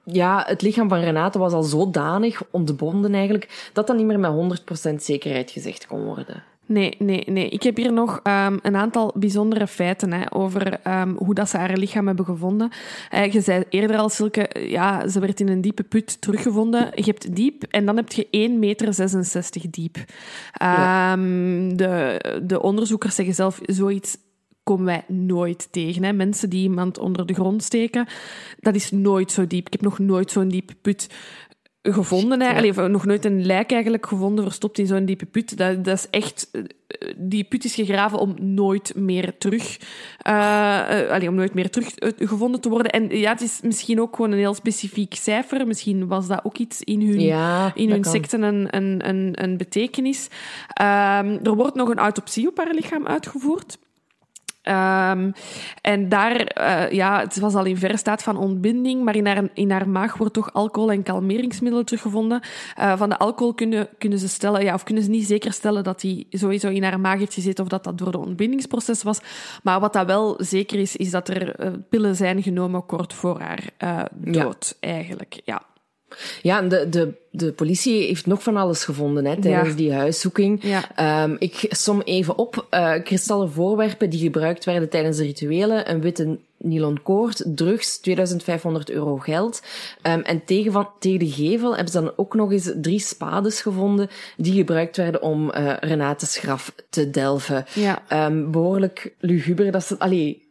ja, het lichaam van Renate was al zodanig ontbonden eigenlijk, dat dat niet meer met 100% zekerheid gezegd kon worden. Nee, nee, nee. Ik heb hier nog um, een aantal bijzondere feiten hè, over um, hoe dat ze haar lichaam hebben gevonden. Uh, je zei eerder al, Silke, ja, ze werd in een diepe put teruggevonden. Je hebt diep en dan heb je 1,66 meter diep. Um, ja. de, de onderzoekers zeggen zelf zoiets komen wij nooit tegen. Hè. Mensen die iemand onder de grond steken, dat is nooit zo diep. Ik heb nog nooit zo'n diepe put gevonden. Allee, nog nooit een lijk eigenlijk gevonden verstopt in zo'n diepe put. Dat, dat is echt... Die put is gegraven om nooit meer terug... Uh, uh, allee, om nooit meer terug gevonden te worden. En ja, het is misschien ook gewoon een heel specifiek cijfer. Misschien was dat ook iets in hun, ja, in hun secten een, een, een, een betekenis. Uh, er wordt nog een autopsie op haar lichaam uitgevoerd. Ehm, en daar, uh, ja, het was al in verre staat van ontbinding, maar in haar, in haar maag wordt toch alcohol en kalmeringsmiddelen teruggevonden. Uh, van de alcohol kunnen, kunnen ze stellen, ja, of kunnen ze niet zeker stellen dat die sowieso in haar maag heeft gezeten of dat dat door de ontbindingsproces was. Maar wat dat wel zeker is, is dat er uh, pillen zijn genomen kort voor haar dood, ja. eigenlijk. Ja. Ja, de, de, de politie heeft nog van alles gevonden hè, tijdens ja. die huiszoeking. Ja. Um, ik som even op. Uh, kristallen voorwerpen die gebruikt werden tijdens de rituelen. Een witte nylon koord, drugs, 2500 euro geld. Um, en tegen, van, tegen de gevel hebben ze dan ook nog eens drie spades gevonden die gebruikt werden om uh, Renate's graf te delven. Ja. Um, behoorlijk luguber. Dat ze, allee,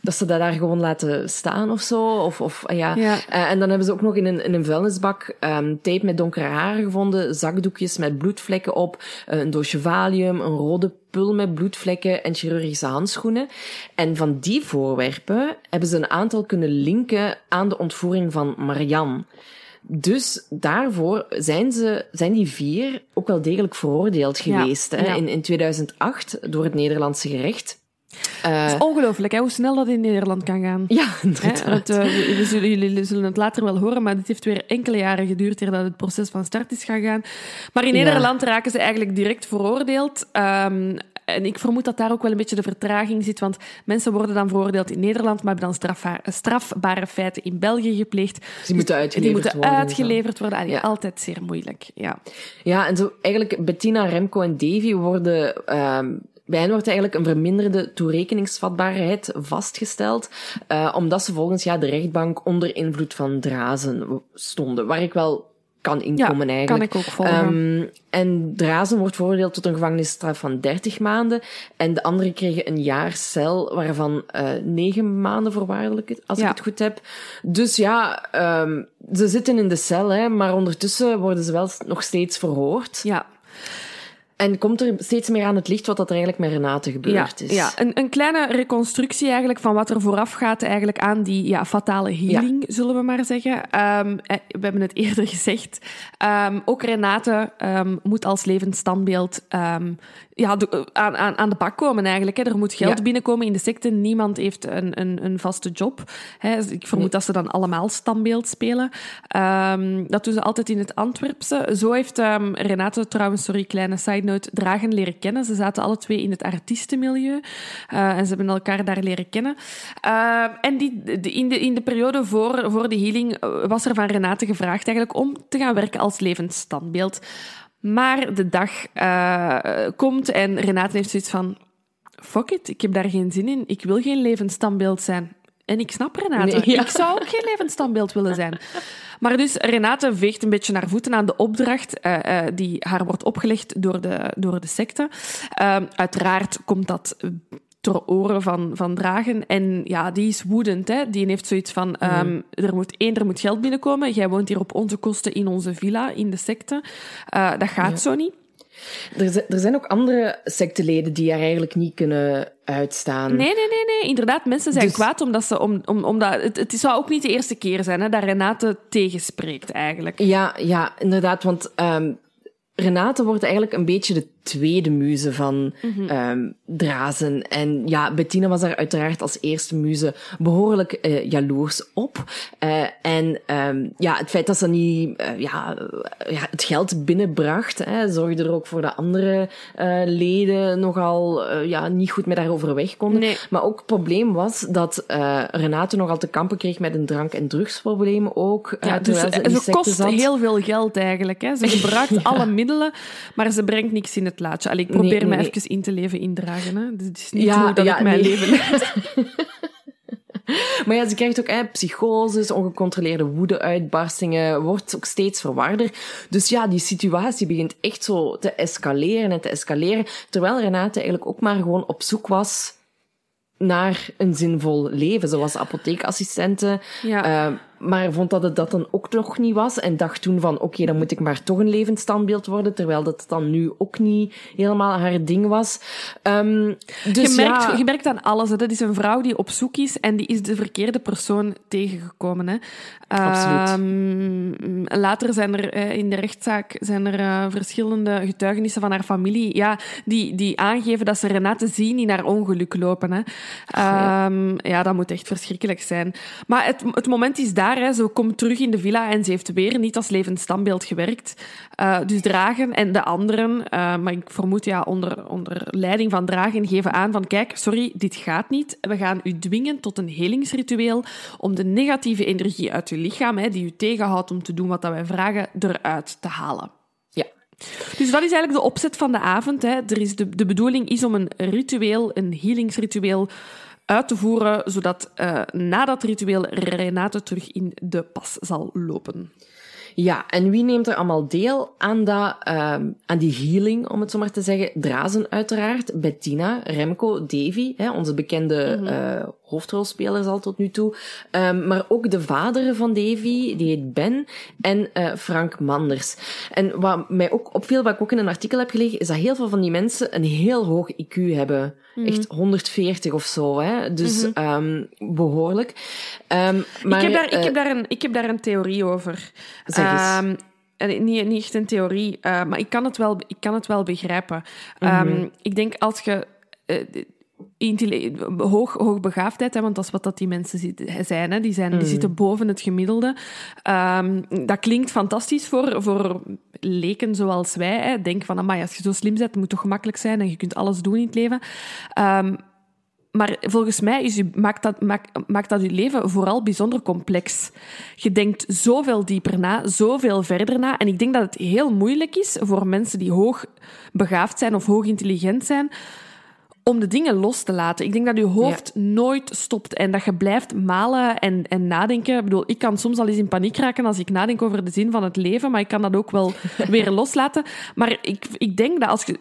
dat ze dat daar gewoon laten staan of zo. Of, of, ja. ja. Uh, en dan hebben ze ook nog in een, in een vuilnisbak um, tape met donkere haren gevonden, zakdoekjes met bloedvlekken op, uh, een doosje valium, een rode pul met bloedvlekken en chirurgische handschoenen. En van die voorwerpen hebben ze een aantal kunnen linken aan de ontvoering van Marianne. Dus daarvoor zijn, ze, zijn die vier ook wel degelijk veroordeeld geweest ja, hè, ja. in, in 2008 door het Nederlandse gerecht. Uh, het is ongelooflijk hè, hoe snel dat in Nederland kan gaan. Ja, inderdaad. Hè, het, uh, we zullen, jullie zullen het later wel horen, maar het heeft weer enkele jaren geduurd eer dat het proces van start is gaan gaan. Maar in Nederland ja. raken ze eigenlijk direct veroordeeld. Um, en ik vermoed dat daar ook wel een beetje de vertraging zit, want mensen worden dan veroordeeld in Nederland, maar hebben dan strafbare feiten in België gepleegd. Dus die moeten uitgeleverd die moeten worden. Uitgeleverd worden. Ja. Altijd zeer moeilijk. Ja. ja, en zo eigenlijk Bettina, Remco en Davy worden... Um, bij hen wordt eigenlijk een verminderde toerekeningsvatbaarheid vastgesteld, uh, omdat ze volgens ja, de rechtbank onder invloed van drazen stonden, waar ik wel kan inkomen ja, eigenlijk. kan ik ook volgen. Um, en Drazen wordt veroordeeld tot een gevangenisstraf van 30 maanden en de anderen kregen een jaar cel, waarvan uh, 9 maanden voorwaardelijk, als ja. ik het goed heb. Dus ja, um, ze zitten in de cel, hè, maar ondertussen worden ze wel nog steeds verhoord. Ja. En komt er steeds meer aan het licht wat dat er eigenlijk met Renate gebeurd ja, is. Ja, een, een kleine reconstructie eigenlijk van wat er vooraf gaat eigenlijk aan die ja, fatale healing, ja. zullen we maar zeggen. Um, we hebben het eerder gezegd. Um, ook Renate um, moet als levend standbeeld ja, aan, aan, aan de bak komen eigenlijk. Hè. Er moet geld ja. binnenkomen in de secte. Niemand heeft een, een, een vaste job. Hè. Ik vermoed nee. dat ze dan allemaal standbeeld spelen. dat doen ze altijd in het Antwerpse. Zo heeft Renate trouwens, sorry, kleine side note, Dragen leren kennen. Ze zaten alle twee in het artiestenmilieu. Uh, en ze hebben elkaar daar leren kennen. Uh, en die, de, in, de, in de periode voor, voor de healing was er van Renate gevraagd eigenlijk om te gaan werken als levend standbeeld. Maar de dag uh, komt en Renate heeft zoiets van... Fuck it, ik heb daar geen zin in. Ik wil geen levend standbeeld zijn. En ik snap Renate. Nee, ja. Ik zou ook geen levend standbeeld willen zijn. Maar dus Renate veegt een beetje naar voeten aan de opdracht uh, uh, die haar wordt opgelegd door de, door de secte. Uh, uiteraard komt dat ter oren van, van Dragen. En ja, die is woedend. Hè? Die heeft zoiets van, mm. um, er moet één, er moet geld binnenkomen. Jij woont hier op onze kosten in onze villa, in de secte. Uh, dat gaat ja. zo niet. Er, er zijn ook andere secteleden die haar eigenlijk niet kunnen uitstaan. Nee, nee, nee, nee. Inderdaad, mensen zijn dus... kwaad omdat ze... Om, om, omdat, het, het zou ook niet de eerste keer zijn hè, dat Renate tegenspreekt, eigenlijk. Ja, ja inderdaad. Want um, Renate wordt eigenlijk een beetje de tweede muze van Mhm. mm -hmm. um, Drazen. En ja, Bettina was daar uiteraard als eerste muze behoorlijk uh, jaloers op. Uh, en um, ja, het feit dat ze niet uh, ja, ja, het geld binnenbracht, hè, zorgde er ook voor dat andere leden nogal ja, niet goed met haar overweg konden. Nee. Maar ook het probleem was dat Renate nogal te kampen kreeg met een drank- en drugsprobleem ook. Ja, dus ze, ze kost zat. heel veel geld eigenlijk. Hè. Ze gebruikt ja. alle middelen, maar ze brengt niks in het laatje. Allee, ik probeer nee, nee, me even in te leven indragen. Hè. Dus het is niet ja, hoe dat ja, ik mijn leven leid. Maar ja, ze krijgt ook hè, psychoses, ongecontroleerde woedeuitbarstingen, wordt ook steeds verwarder. Dus ja, die situatie begint echt zo te escaleren en te escaleren. Terwijl Renate eigenlijk ook maar gewoon op zoek was naar een zinvol leven. Ze was apotheekassistente. Ja. Uh, maar vond dat het dat dan ook nog niet was. En dacht toen van, oké, dan moet ik maar toch een levend standbeeld worden. Terwijl dat dan nu ook niet helemaal haar ding was. Um, dus je, merkt, ja, je merkt aan alles. Hè. Dat is een vrouw die op zoek is en die is de verkeerde persoon tegengekomen. Hè. Absoluut. Um, later zijn er uh, in de rechtszaak zijn er, uh, verschillende getuigenissen van haar familie ja, die, die aangeven dat ze Renate zien in haar ongeluk lopen. Hè. Um, ja. ja, dat moet echt verschrikkelijk zijn. Maar het, het moment is daar. Hè. Ze komt terug in de villa en ze heeft weer niet als levend standbeeld gewerkt. Uh, dus Dragen en de anderen, maar ik vermoed ja, onder, onder leiding van Dragen, geven aan van kijk, sorry, dit gaat niet. We gaan u dwingen tot een helingsritueel om de negatieve energie uit uw lichaam, hè, die u tegenhoudt om te doen wat wij vragen, eruit te halen. Ja. Dus dat is eigenlijk de opzet van de avond. Hè. Er is de, de bedoeling is om een ritueel, een healingsritueel, uit te voeren, zodat uh, na dat ritueel Renate terug in de pas zal lopen. Ja, en wie neemt er allemaal deel aan, dat, uh, aan die healing, om het zo maar te zeggen? Drazen uiteraard, Bettina, Remco, Davy, hè, onze bekende mm -hmm. uh, hoofdrolspelers al tot nu toe. Um, maar ook de vader van Davy, die heet Ben, en uh, Frank Manders. En wat mij ook opviel, wat ik ook in een artikel heb gelezen, is dat heel veel van die mensen een heel hoog IQ hebben. Mm -hmm. Echt 140 of zo, hè. Dus mm -hmm. um, behoorlijk. Um, maar, ik, heb daar, ik, heb daar een, ik heb daar een theorie over. Zeg eens. Um, niet, niet echt een theorie, uh, maar ik kan het wel, ik kan het wel begrijpen. Mm -hmm. um, ik denk als je hoog, hoogbegaafdheid, hè, want dat is wat dat die mensen zijn. Hè. Die, zijn mm. die zitten boven het gemiddelde. Um, dat klinkt fantastisch voor, voor leken zoals wij. Hè. Denk van, amai, als je zo slim bent, het moet toch gemakkelijk zijn en je kunt alles doen in het leven. Um, maar volgens mij is u, maakt, dat, maakt, maakt dat uw leven vooral bijzonder complex. Je denkt zoveel dieper na, zoveel verder na. En ik denk dat het heel moeilijk is voor mensen die hoog begaafd zijn of hoog intelligent zijn, om de dingen los te laten. Ik denk dat je hoofd ja. nooit stopt en dat je blijft malen en, en nadenken. Ik bedoel, ik kan soms al eens in paniek raken als ik nadenk over de zin van het leven, maar ik kan dat ook wel weer loslaten. Maar ik, ik denk dat als je,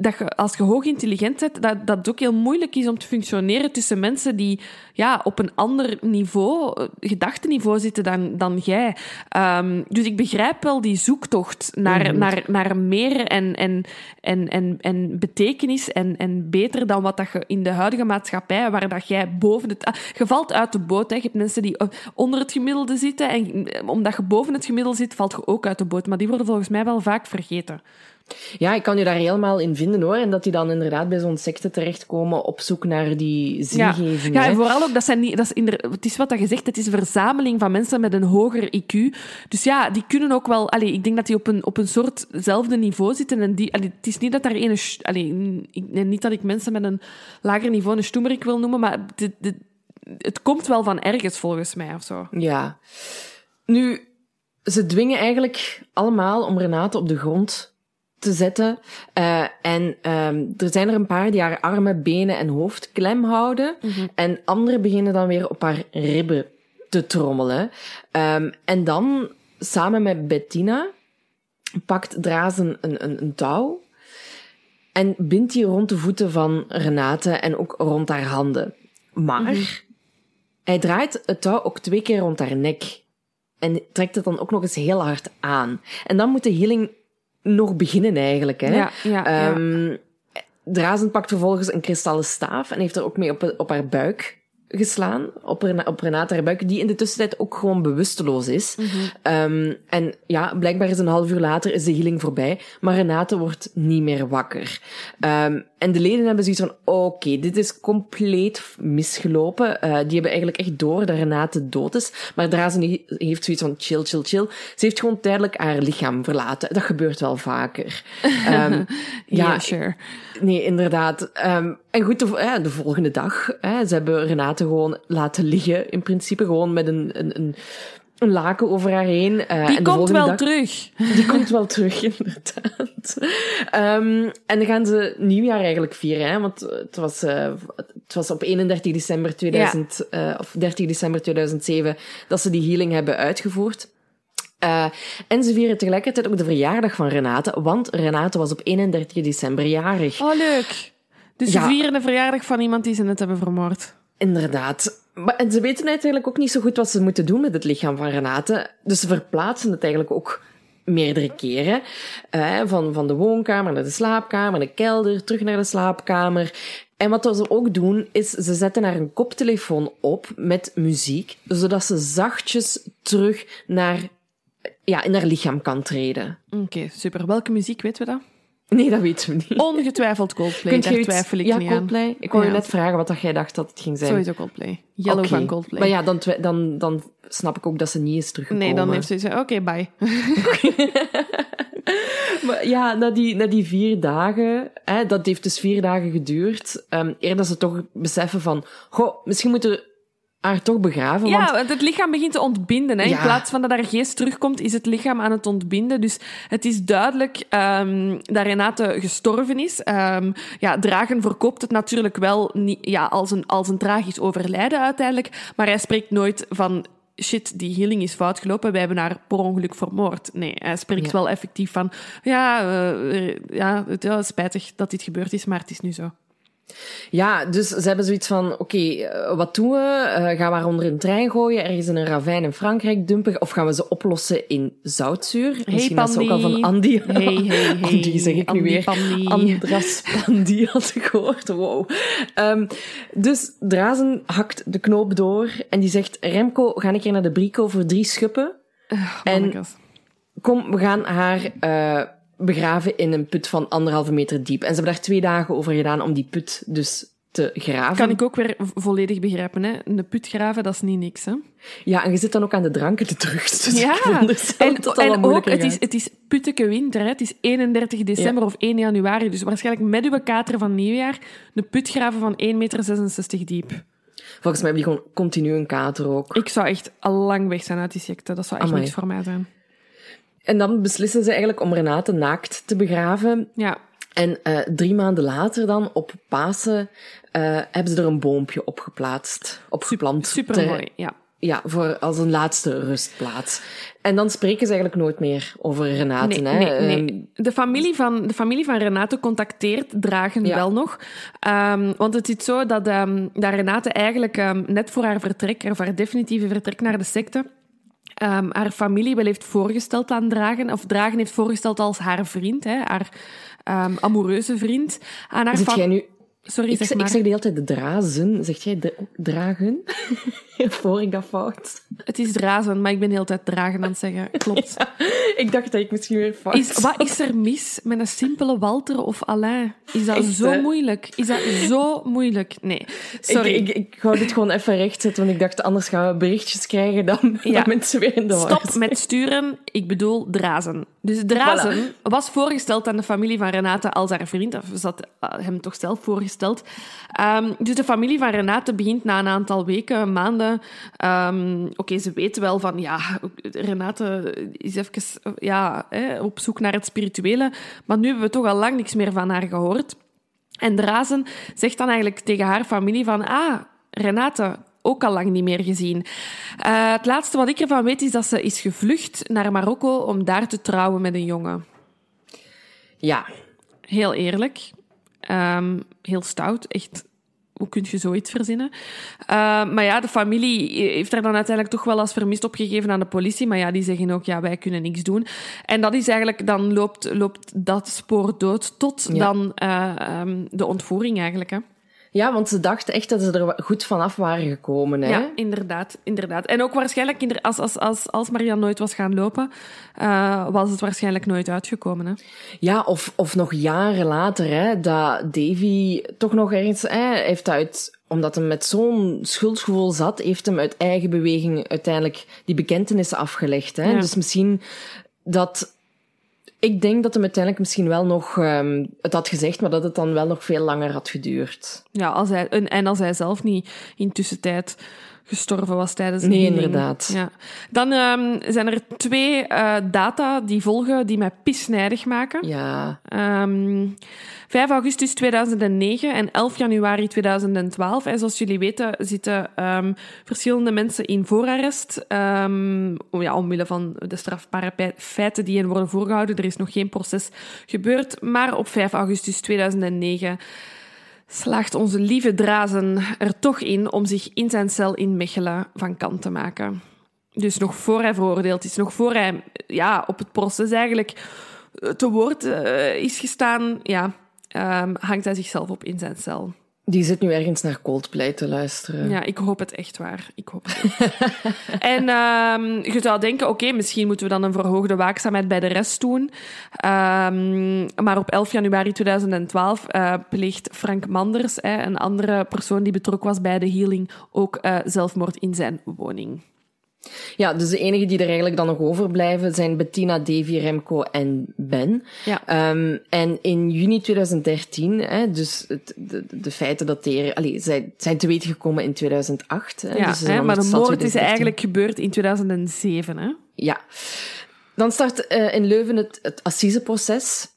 dat je, als je hoog intelligent bent, dat, dat het ook heel moeilijk is om te functioneren tussen mensen die ja, op een ander niveau, gedachtenniveau zitten dan, dan jij. Um, dus ik begrijp wel die zoektocht naar, mm. naar, naar meer en, en, en, en, en betekenis en, en beter dan wat dat je in de huidige maatschappij, waar dat jij boven het... Je valt uit de boot. Hè. Je hebt mensen die onder het gemiddelde zitten. En omdat je boven het gemiddelde zit, valt je ook uit de boot. Maar die worden volgens mij wel vaak vergeten. Ja, ik kan je daar helemaal in vinden hoor. En dat die dan inderdaad bij zo'n secte terechtkomen op zoek naar die zingeving. Ja, ja en vooral ook, dat zijn niet, dat is inder, het is wat dat je zegt, het is een verzameling van mensen met een hoger IQ. Dus ja, die kunnen ook wel, allee, ik denk dat die op een, op een soortzelfde niveau zitten. En die, allee, het is niet dat daar ene, allee, niet dat ik mensen met een lager niveau een stoemerik wil noemen, maar de, de, het komt wel van ergens volgens mij of zo. Ja. Nu, ze dwingen eigenlijk allemaal om Renate op de grond te zetten. Uh, en um, er zijn er een paar die haar armen, benen en hoofd klem houden. Mm -hmm. En anderen beginnen dan weer op haar ribben te trommelen. Um, en dan, samen met Bettina, pakt Drazen een, een, een touw en bindt die rond de voeten van Renate en ook rond haar handen. Maar mm -hmm. hij draait het touw ook twee keer rond haar nek. En trekt het dan ook nog eens heel hard aan. En dan moet de healing nog beginnen eigenlijk. Hè. Ja, ja, um, ja. Drazen pakt vervolgens een kristallen staaf en heeft er ook mee op, op haar buik geslaan, op, Rena, op Renate haar buik, die in de tussentijd ook gewoon bewusteloos is. Mm -hmm. um, en ja, blijkbaar is een half uur later is de healing voorbij, maar Renate wordt niet meer wakker. Um, en de leden hebben zoiets van, oké, okay, dit is compleet misgelopen. Uh, die hebben eigenlijk echt door dat Renate dood is. Maar Drazen heeft zoiets van, chill, chill, chill. Ze heeft gewoon tijdelijk haar lichaam verlaten. Dat gebeurt wel vaker. Um, ja, yeah, sure. Nee, inderdaad. Um, en goed, de, ja, de volgende dag, hè, ze hebben Renate gewoon laten liggen. In principe gewoon met een, een, een een laken over haar heen. Uh, die en komt wel dag, terug. Die komt wel terug, inderdaad. Um, en dan gaan ze nieuwjaar eigenlijk vieren, hè, want het was, uh, het was op 31 december 2000, ja. uh, of 30 december 2007 dat ze die healing hebben uitgevoerd. En ze vieren tegelijkertijd ook de verjaardag van Renate, want Renate was op 31 december jarig. Oh, leuk. Dus ze vieren de verjaardag van iemand die ze net hebben vermoord. Inderdaad. Maar, en ze weten eigenlijk ook niet zo goed wat ze moeten doen met het lichaam van Renate. Dus ze verplaatsen het eigenlijk ook meerdere keren. Van, van de woonkamer naar de slaapkamer, de kelder, terug naar de slaapkamer. En wat ze ook doen, is ze zetten haar een koptelefoon op met muziek, zodat ze zachtjes terug naar, ja, in haar lichaam kan treden. Oké, super. Welke muziek, weten we dat? Nee, dat weten we niet. Ongetwijfeld Coldplay, Kunt daar iets- twijfel ik ja, niet Coldplay? Ik wou je net vragen wat dat jij dacht dat het ging zijn. aan. Sowieso Coldplay. Yellow Oké. van Coldplay. Maar ja, dan, dan, dan snap ik ook dat ze niet is teruggekomen. nee, dan heeft ze gezegd, oké, bye. Maar ja, na die, na die vier dagen, hè, dat heeft dus vier dagen geduurd, ehm, eer dat ze toch beseffen van, goh, misschien moeten haar toch begraven, Ja, want het lichaam begint te ontbinden. Hè. In plaats van dat haar geest terugkomt, is het lichaam aan het ontbinden. Dus het is duidelijk ehm, dat Renate gestorven is. Ehm, ja, Dragen verkoopt het natuurlijk wel niet, ja, als, een, als een tragisch overlijden uiteindelijk. Maar hij spreekt nooit van... Shit, die healing is fout gelopen. Wij hebben haar per ongeluk vermoord. Nee, hij spreekt Ja. wel effectief van... Ja, eh, ja, het ja, spijtig dat dit gebeurd is, maar het is nu zo. Ja, dus ze hebben zoiets van, oké, eh, wat doen we? Eh, gaan we haar onder een trein gooien, ergens in een ravijn in Frankrijk dumpen? Of gaan we ze oplossen in zoutzuur? Misschien dat ze ook al van Pandy. Andy... Hey, hey, hey. Andy zeg ik Andy nu weer. Pandy. Andras Pandy had ik gehoord. Wow. Ehm, dus Drazen hakt de knoop door en die zegt, Remco, ga een keer naar de Brico voor drie schuppen. en Mannekes. kom, we gaan haar eh, begraven in een put van anderhalve meter diep. En ze hebben daar twee dagen over gedaan om die put dus te graven. Kan ik ook weer volledig begrijpen. Hè? Een put graven, dat is niet niks. Hè? Ja, en je zit dan ook aan de dranken te drugs. Dus Ja, en, en ook, het is, het is putteke winter. Hè? Het is 31 december of 1 januari. Dus waarschijnlijk met uw kater van nieuwjaar een put graven van 1,66 meter diep. Volgens mij heb je gewoon continu een kater ook. Ik zou echt al lang weg zijn uit die secte. Dat zou echt Amai. niks voor mij zijn. En dan beslissen ze eigenlijk om Renate naakt te begraven. Ja, En eh, drie maanden later dan, op Pasen, eh, hebben ze er een boompje op geplaatst. Opgeplant. supermooi. Ter- Ja. Ja, voor, als een laatste rustplaats. En dan spreken ze eigenlijk nooit meer over Renate. Nee, hè. nee, nee. De, familie van, de familie van Renate contacteert Dragen Ja. wel nog. Ehm, want het is zo dat, ehm, dat Renate eigenlijk ehm, net voor haar vertrek, voor haar definitieve vertrek naar de secte, ehm, haar familie wel heeft voorgesteld aan Dragen. Of Dragen heeft voorgesteld als haar vriend, hè, haar ehm, amoureuze vriend. Aan haar Zit jij nu... Sorry, Ik zeg maar. ik zeg de hele tijd de drazen. Zeg jij de, dragen? Voor ik dat fout? Het is Drazen, maar ik ben de hele tijd Dragen aan het zeggen. Klopt. Ik dacht dat ik misschien weer fout Is, wat is er mis met een simpele Walter of Alain? Is dat Echt, zo hè? moeilijk? Is dat zo moeilijk? Nee. Sorry. Ik, ik, ik wou dit gewoon even rechtzetten, want ik dacht anders gaan we berichtjes krijgen dan, Ja. dan mensen weer in de war Stop met sturen, ik bedoel Drazen. Dus Drazen was voorgesteld aan de familie van Renate als haar vriend, of ze had eh, hem toch zelf voorgesteld. Ehm, dus de familie van Renate begint na een aantal weken, maanden. Ehm, Oké, ze weten wel van ja, Renate is even ja, hè, op zoek naar het spirituele, maar nu hebben we toch al lang niks meer van haar gehoord. En Drazen zegt dan eigenlijk tegen haar familie van... Ah, Renate, ook al lang niet meer gezien. Eh, het laatste wat ik ervan weet is dat ze is gevlucht naar Marokko om daar te trouwen met een jongen. Ja, Heel eerlijk. Ehm, heel stout. Echt, hoe kun je zoiets verzinnen? Eh, maar ja, de familie heeft er dan uiteindelijk toch wel als vermist opgegeven aan de politie. Maar ja, die zeggen ook, ja, wij kunnen niks doen. En dat is eigenlijk, dan loopt, loopt dat spoor dood tot Ja. dan eh, ehm, de ontvoering eigenlijk, hè. Ja, want ze dachten echt dat ze er goed vanaf waren gekomen. Hè? Ja, inderdaad, inderdaad. En ook waarschijnlijk, als, als, als, als Marianne nooit was gaan lopen, eh, was het waarschijnlijk nooit uitgekomen. Hè? Ja, of, of nog jaren later, hè, dat Davy toch nog ergens hè, heeft uit, omdat hij met zo'n schuldgevoel zat, heeft hem uit eigen beweging uiteindelijk die bekentenissen afgelegd. Hè? Ja. Dus misschien dat. Ik denk dat hem uiteindelijk misschien wel nog ehm, het had gezegd, maar dat het dan wel nog veel langer had geduurd. Ja, als hij, en, als hij zelf niet in tussentijd gestorven was tijdens de Nee, inderdaad. Ja. Dan ehm, zijn er twee eh, data die volgen die mij pisnijdig maken. Ja, Ehm 5 augustus 2009 en 11 januari 2012. En zoals jullie weten zitten ehm, verschillende mensen in voorarrest. om- ja, omwille van de strafbare feiten die hen worden voorgehouden. Er is nog geen proces gebeurd. Maar op 5 augustus 2009 slaagt onze lieve Drazen er toch in om zich in zijn cel in Mechelen van kant te maken. Dus nog voor hij veroordeeld is, nog voor hij ja, op het proces eigenlijk te woord uh, is gestaan, ja, um, hangt hij zichzelf op in zijn cel. Die zit nu ergens naar Coldplay te luisteren. Ja, ik hoop het echt waar. Ik hoop het en um, je zou denken, oké, misschien moeten we dan een verhoogde waakzaamheid bij de rest doen. Um, maar op 11 januari 2012 uh, pleegt Frank Manders, een andere persoon die betrokken was bij de healing, ook uh, zelfmoord in zijn woning. Ja, dus de enigen die er eigenlijk dan nog overblijven zijn Bettina, Davy, Remco en Ben. Ja. Um, en in juni 2013, hè, dus het, de, de feiten dateren, allee, zij zijn te weten gekomen in 2008. Hè, ja, dus hè, maar de moord is eigenlijk gebeurd in 2007. Hè? Ja. Dan start uh, in Leuven het, het assiseproces.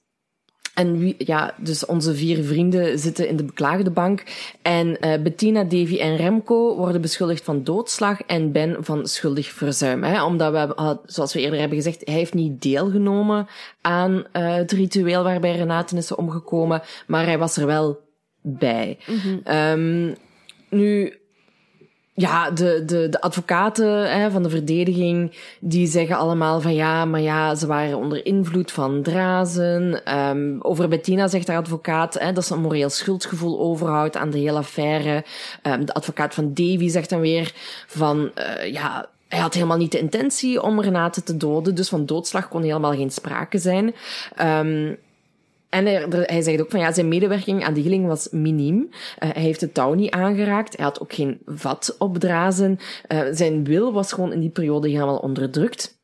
En wie, ja, dus onze vier vrienden zitten in de beklaagde bank. En uh, Bettina, Davy en Remco worden beschuldigd van doodslag en Ben van schuldig verzuim. Hè? Omdat we, zoals we eerder hebben gezegd, hij heeft niet deelgenomen aan uh, het ritueel waarbij Renate is omgekomen, maar hij was er wel bij. Mm -hmm. um, nu, ja, de, de, de advocaten hè, van de verdediging, die zeggen allemaal van ja, maar ja, ze waren onder invloed van drazen. Um, over Bettina zegt haar advocaat hè, dat ze een moreel schuldgevoel overhoudt aan de hele affaire. Um, de advocaat van Davy zegt dan weer van uh, ja, hij had helemaal niet de intentie om Renate te doden, dus van doodslag kon helemaal geen sprake zijn. Um, en hij, zegt ook van ja, zijn medewerking aan de healing was miniem. Uh, hij heeft het touw niet aangeraakt. Hij had ook geen vat opdrazen. Uh, zijn wil was gewoon in die periode helemaal onderdrukt.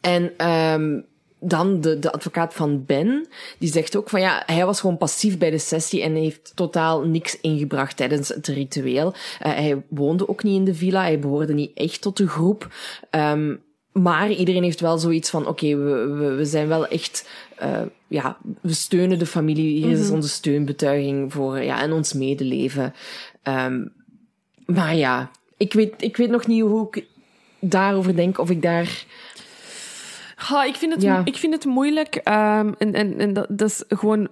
En um, dan de, de advocaat van Ben, die zegt ook van ja, hij was gewoon passief bij de sessie en heeft totaal niks ingebracht tijdens het ritueel. Uh, hij woonde ook niet in de villa, hij behoorde niet echt tot de groep. Um, maar iedereen heeft wel zoiets van, oké, we, we zijn wel echt, uh, ja, we steunen de familie. Hier is mm -hmm. onze steunbetuiging voor, ja, en ons medeleven. Um, maar ja, ik weet, ik weet nog niet hoe ik daarover denk, of ik daar... Ha, ik, vind het, ja. ik vind het moeilijk. Um, en en, en dat, dat is gewoon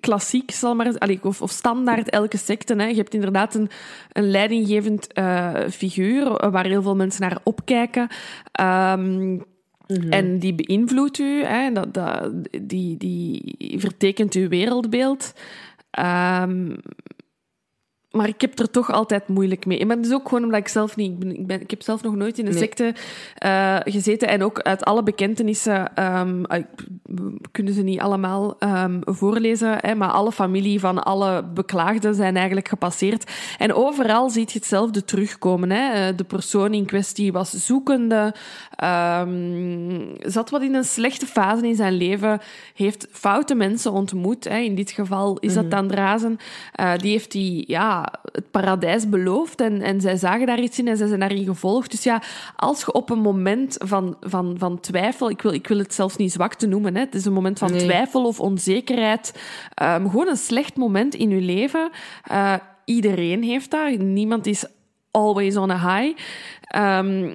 klassiek, zal maar allee, of, of standaard elke secte. Hè. Je hebt inderdaad een, een leidinggevend uh, figuur waar heel veel mensen naar opkijken. Um, mm-hmm. En die beïnvloedt u, hè, dat, dat, die, die vertekent uw wereldbeeld. Um, maar ik heb er toch altijd moeilijk mee. Maar dat is ook gewoon omdat ik zelf niet... Ik, ben, ik, ben, ik heb zelf nog nooit in een nee. secte uh, gezeten. En ook uit alle bekentenissen... Um, kunnen ze niet allemaal um, voorlezen. Hè, maar alle familie van alle beklaagden zijn eigenlijk gepasseerd. En overal ziet je hetzelfde terugkomen. Hè. De persoon in kwestie was zoekende. Um, zat wat in een slechte fase in zijn leven. Heeft foute mensen ontmoet. Hè. In dit geval is dat mm. dan Drazen. Uh, die heeft die... Ja, het paradijs beloofd en, en zij zagen daar iets in en zij zijn daarin gevolgd. Dus ja, als je op een moment van, van, van twijfel, ik wil, ik wil het zelfs niet zwak te noemen, hè, het is een moment van nee. twijfel of onzekerheid, um, gewoon een slecht moment in je leven. Uh, iedereen heeft dat, niemand is always on a high. Um,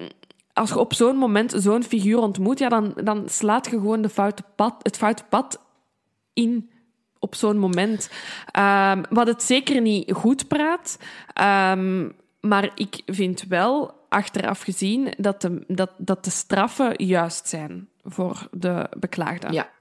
als je op zo'n moment zo'n figuur ontmoet, ja, dan, dan slaat je gewoon de foute pad, het foute pad in op zo'n moment. Um, wat het zeker niet goed praat. Um, maar ik vind wel, achteraf gezien, dat de, dat, dat de straffen juist zijn voor de beklaagde. Ja.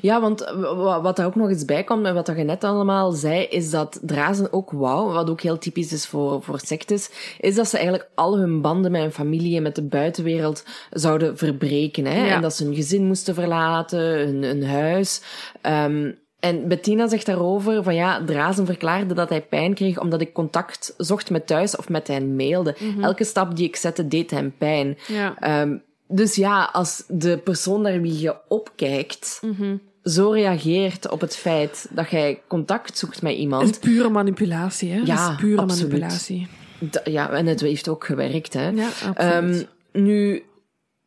Ja, want wat er ook nog eens bij komt, en wat je net allemaal zei, is dat Drazen ook wou, wat ook heel typisch is voor, voor sectes, is dat ze eigenlijk al hun banden met hun familie en met de buitenwereld zouden verbreken. Hè? Ja. En dat ze hun gezin moesten verlaten, hun, hun huis. Um, en Bettina zegt daarover van ja, Drazen verklaarde dat hij pijn kreeg omdat ik contact zocht met thuis of met hen mailde. Mm -hmm. Elke stap die ik zette deed hem pijn. Ja. Um, dus ja, als de persoon naar wie je opkijkt mm -hmm. zo reageert op het feit dat jij contact zoekt met iemand... Is pure manipulatie, hè? Ja, is pure absoluut. manipulatie. Da ja, en het heeft ook gewerkt, hè? Ja, absoluut. Um, nu,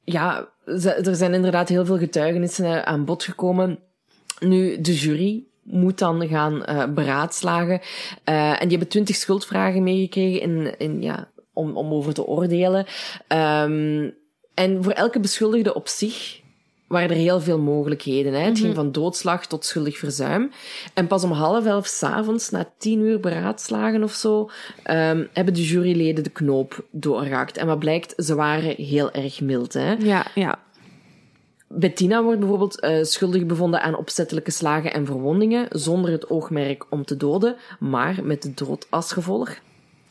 ja, er zijn inderdaad heel veel getuigenissen aan bod gekomen nu, de jury moet dan gaan uh, beraadslagen. Uh, en die hebben twintig schuldvragen meegekregen in, in, ja, om, om over te oordelen. Um, en voor elke beschuldigde op zich waren er heel veel mogelijkheden. Hè? Het ging van doodslag tot schuldig verzuim. En pas om half elf s'avonds, na tien uur beraadslagen of zo, ehm, hebben de juryleden de knoop doorgehakt. En wat blijkt, ze waren heel erg mild. Hè? Ja, ja. Bettina wordt bijvoorbeeld uh, schuldig bevonden aan opzettelijke slagen en verwondingen, zonder het oogmerk om te doden, maar met de dood als gevolg.